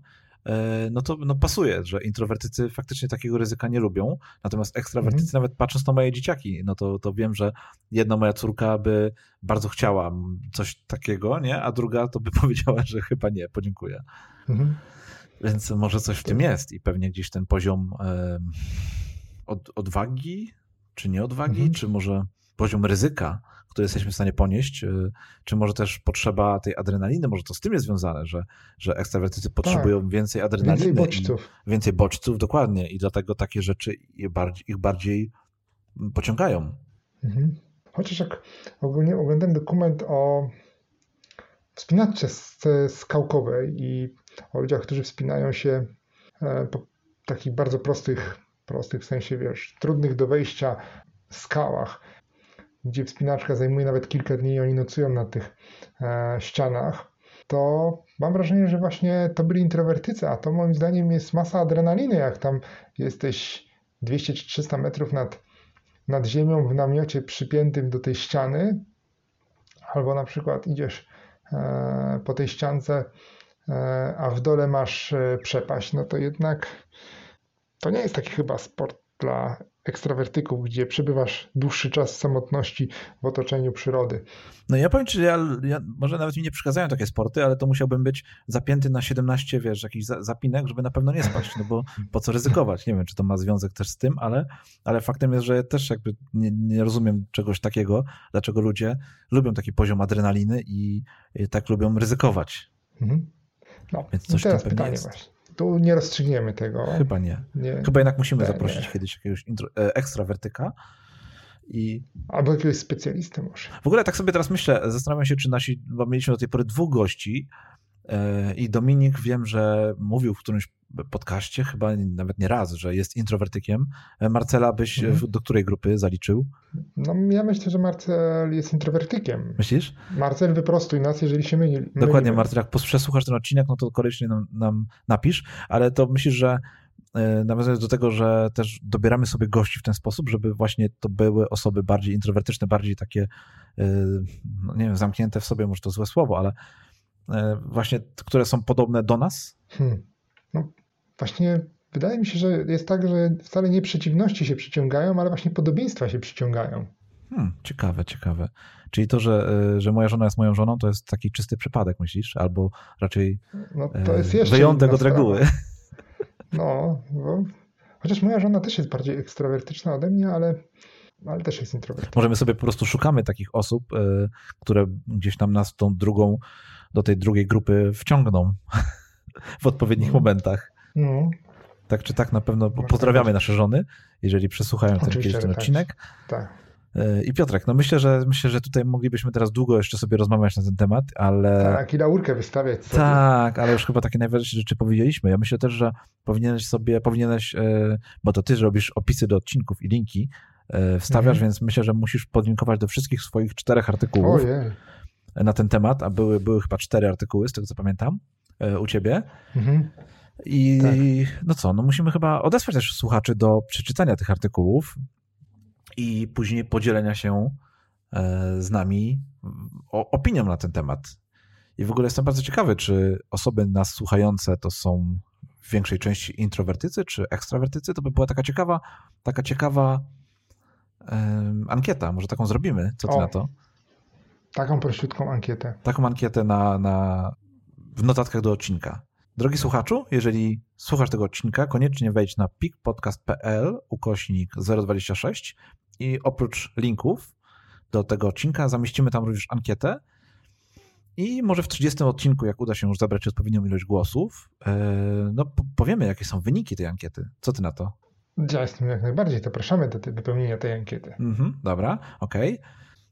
no to no pasuje, że introwertycy faktycznie takiego ryzyka nie lubią, natomiast ekstrawertycy, mm. nawet patrząc na moje dzieciaki, no to, to wiem, że jedna moja córka by bardzo chciała coś takiego, nie? a druga to by [LAUGHS] powiedziała, że chyba nie, podziękuję. Mm. Więc może coś w tym jest i pewnie gdzieś ten poziom e, od, odwagi, czy nieodwagi, mm. czy może poziom ryzyka które jesteśmy w stanie ponieść, y, czy może też potrzeba tej adrenaliny, może to z tym jest związane, że, że ekstrawertycy potrzebują tak. więcej adrenaliny. Więcej bodźców. Więcej bodźców, dokładnie. I dlatego takie rzeczy ich bardziej, ich bardziej pociągają. Mhm. Chociaż jak ogólnie oglądam dokument o wspinaczce skałkowej i o ludziach, którzy wspinają się e, po takich bardzo prostych, prostych w sensie, wiesz, trudnych do wejścia skałach, gdzie wspinaczka zajmuje nawet kilka dni i oni nocują na tych e, ścianach, to mam wrażenie, że właśnie to byli introwertycy, a to moim zdaniem jest masa adrenaliny, jak tam jesteś 200 czy 300 metrów nad, nad ziemią w namiocie przypiętym do tej ściany, albo na przykład idziesz e, po tej ściance, e, a w dole masz e, przepaść, no to jednak to nie jest taki chyba sport dla ekstrawertyków, gdzie przebywasz dłuższy czas samotności w otoczeniu przyrody. No ja powiem ci, ja, ja, może nawet mi nie przeszkadzają takie sporty, ale to musiałbym być zapięty na 17, wiesz, jakiś zapinek, żeby na pewno nie spać, no bo po co ryzykować? Nie wiem, czy to ma związek też z tym, ale, ale faktem jest, że też jakby nie, nie rozumiem czegoś takiego, dlaczego ludzie lubią taki poziom adrenaliny i, i tak lubią ryzykować. Mhm. No, Więc coś teraz pytanie jest. właśnie. Tu nie rozstrzygniemy tego. Chyba nie. nie. Chyba jednak musimy zaprosić nie. kiedyś jakiegoś intro, e, ekstrawertyka. I... Albo jakiegoś specjalisty może. W ogóle tak sobie teraz myślę, zastanawiam się, czy nasi, bo mieliśmy do tej pory dwóch gości i Dominik wiem, że mówił w którymś podcaście, chyba nawet nie raz, że jest introwertykiem. Marcela byś mhm. do której grupy zaliczył? No ja myślę, że Marcel jest introwertykiem. Myślisz? Marcel, wyprostuj nas, jeżeli się myli. Dokładnie, Marcel, jak przesłuchasz ten odcinek, no to koniecznie nam, nam napisz, ale to myślisz, że e, nawiązując do tego, że też dobieramy sobie gości w ten sposób, żeby właśnie to były osoby bardziej introwertyczne, bardziej takie, e, no nie wiem, zamknięte w sobie, może to złe słowo, ale właśnie, które są podobne do nas? Hmm. No, właśnie wydaje mi się, że jest tak, że wcale nie przeciwności się przyciągają, ale właśnie podobieństwa się przyciągają. Hmm, ciekawe, ciekawe. Czyli to, że, e, że moja żona jest moją żoną, to jest taki czysty przypadek, myślisz? Albo raczej no, to jest jeszcze wyjątek od reguły. [LAUGHS] No, bo chociaż moja żona też jest bardziej ekstrawertyczna ode mnie, ale, ale też jest introwertyczna. Możemy sobie po prostu szukamy takich osób, e, które gdzieś tam nas tą drugą, do tej drugiej grupy wciągną w odpowiednich no. momentach. No. Tak czy tak, na pewno pozdrawiamy nasze żony, jeżeli przesłuchają ten, kiedyś ten tak. odcinek. Tak. E, I Piotrek, no myślę, że myślę, że tutaj moglibyśmy teraz długo jeszcze sobie rozmawiać na ten temat, ale. Tak, i laurkę wystawiać. Sobie. Tak, ale już chyba takie najważniejsze rzeczy powiedzieliśmy. Ja myślę też, że powinieneś sobie, powinieneś, e, bo to ty robisz opisy do odcinków i linki e, wstawiasz, mhm. więc myślę, że musisz podlinkować do wszystkich swoich czterech artykułów Ojej. Na ten temat, a były, były chyba cztery artykuły, z tego co pamiętam, u ciebie. Mhm. I tak. no co, no musimy chyba odesłać też słuchaczy do przeczytania tych artykułów i później podzielenia się e, z nami opinią na ten temat. I w ogóle jestem bardzo ciekawy, czy osoby nas słuchające to są w większej części introwertycy czy ekstrawertycy. To by była taka ciekawa, taka ciekawa um, ankieta. Może taką zrobimy. Co ty o, na to? Taką prościutką ankietę. Taką ankietę na, na, w notatkach do odcinka. Drogi słuchaczu, jeżeli słuchasz tego odcinka, koniecznie wejdź na pikpodcast.pl ukośnik 026 i oprócz linków do tego odcinka zamieścimy tam również ankietę i może w 30 odcinku, jak uda się już zabrać odpowiednią ilość głosów, e, no powiemy, jakie są wyniki tej ankiety. Co ty na to? Ja jestem jak najbardziej, zapraszamy do wypełnienia tej ankiety. Mhm, dobra, okej. Okay.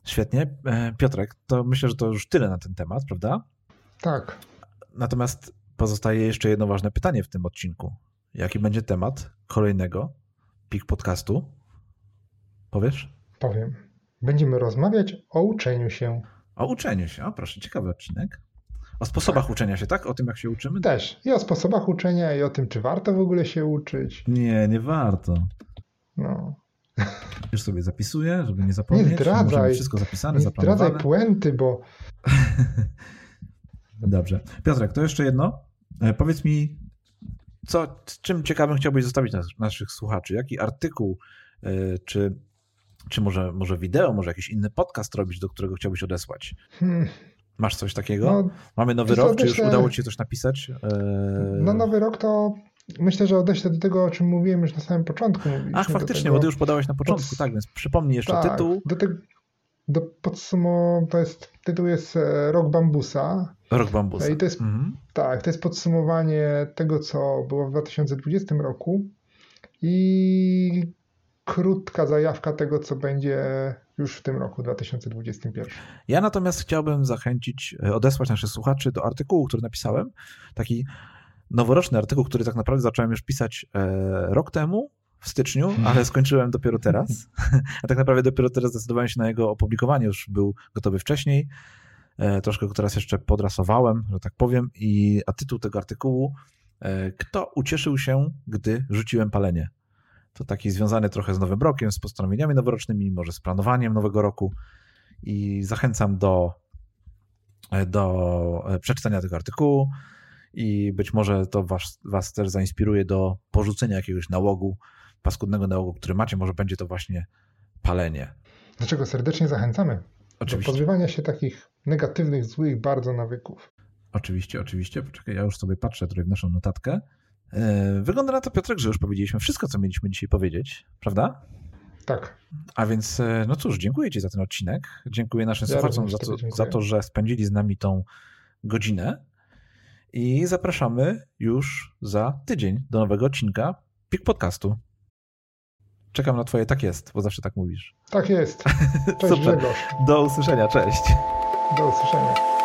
Świetnie. E, Piotrek, to myślę, że to już tyle na ten temat, prawda? Tak. Natomiast pozostaje jeszcze jedno ważne pytanie w tym odcinku. Jaki będzie temat kolejnego PIK podcastu? Powiesz? Powiem. Będziemy rozmawiać o uczeniu się. O uczeniu się, o proszę, ciekawy odcinek. O sposobach tak. uczenia się, tak? O tym, jak się uczymy? Też. I o sposobach uczenia, i o tym, czy warto w ogóle się uczyć. Nie, nie warto. No. [LAUGHS] Już sobie zapisuję, żeby nie zapomnieć. Nie zdradzaj. Wszystko zapisane, nie zdradzaj puenty, bo... [LAUGHS] Dobrze. Piotrek, to jeszcze jedno. E, powiedz mi, co, czym ciekawym chciałbyś zostawić nas, naszych słuchaczy? Jaki artykuł, e, czy, czy może, może wideo, może jakiś inny podcast robić, do którego chciałbyś odesłać? Hmm. Masz coś takiego? No, Mamy nowy rok, czy już udało ci się coś napisać? E, no nowy rok to myślę, że odeślę do tego, o czym mówiłem już na samym początku. Ach, faktycznie, bo ty już podałeś na początku, tak, więc przypomnij jeszcze tak, tytuł. Do, te, do podsumowania, to jest, tytuł jest Rok Bambusa. Rok bambusa. I to jest, mhm. Tak, to jest podsumowanie tego, co było w 2020 roku i krótka zajawka tego, co będzie już w tym roku 2021. Ja natomiast chciałbym zachęcić, e, odesłać naszych słuchaczy do artykułu, który napisałem. Taki noworoczny artykuł, który tak naprawdę zacząłem już pisać e, rok temu, w styczniu, hmm. ale skończyłem dopiero teraz. [LAUGHS] A tak naprawdę dopiero teraz zdecydowałem się na jego opublikowanie. Już był gotowy wcześniej. E, troszkę go teraz jeszcze podrasowałem, że tak powiem. I, a tytuł tego artykułu e, Kto ucieszył się, gdy rzuciłem palenie? To taki związany trochę z Nowym Rokiem, z postanowieniami noworocznymi, może z planowaniem nowego roku. I zachęcam do, do przeczytania tego artykułu i być może to was, was też zainspiruje do porzucenia jakiegoś nałogu, paskudnego nałogu, który macie. Może będzie to właśnie palenie. Dlaczego serdecznie zachęcamy Oczywiście. do pozbywania się takich negatywnych, złych bardzo nawyków. Oczywiście, oczywiście. Poczekaj, ja już sobie patrzę tutaj w naszą notatkę. E, wygląda na to, Piotrek, że już powiedzieliśmy wszystko, co mieliśmy dzisiaj powiedzieć, prawda? Tak. A więc, e, no cóż, dziękuję Ci za ten odcinek. Dziękuję naszym ja słuchaczom za to, za to, że spędzili z nami tą godzinę. I zapraszamy już za tydzień do nowego odcinka PIK Podcastu. Czekam na Twoje tak jest, bo zawsze tak mówisz. Tak jest. [LAUGHS] Cześć Super. Do usłyszenia, cześć. Do usłyszenia.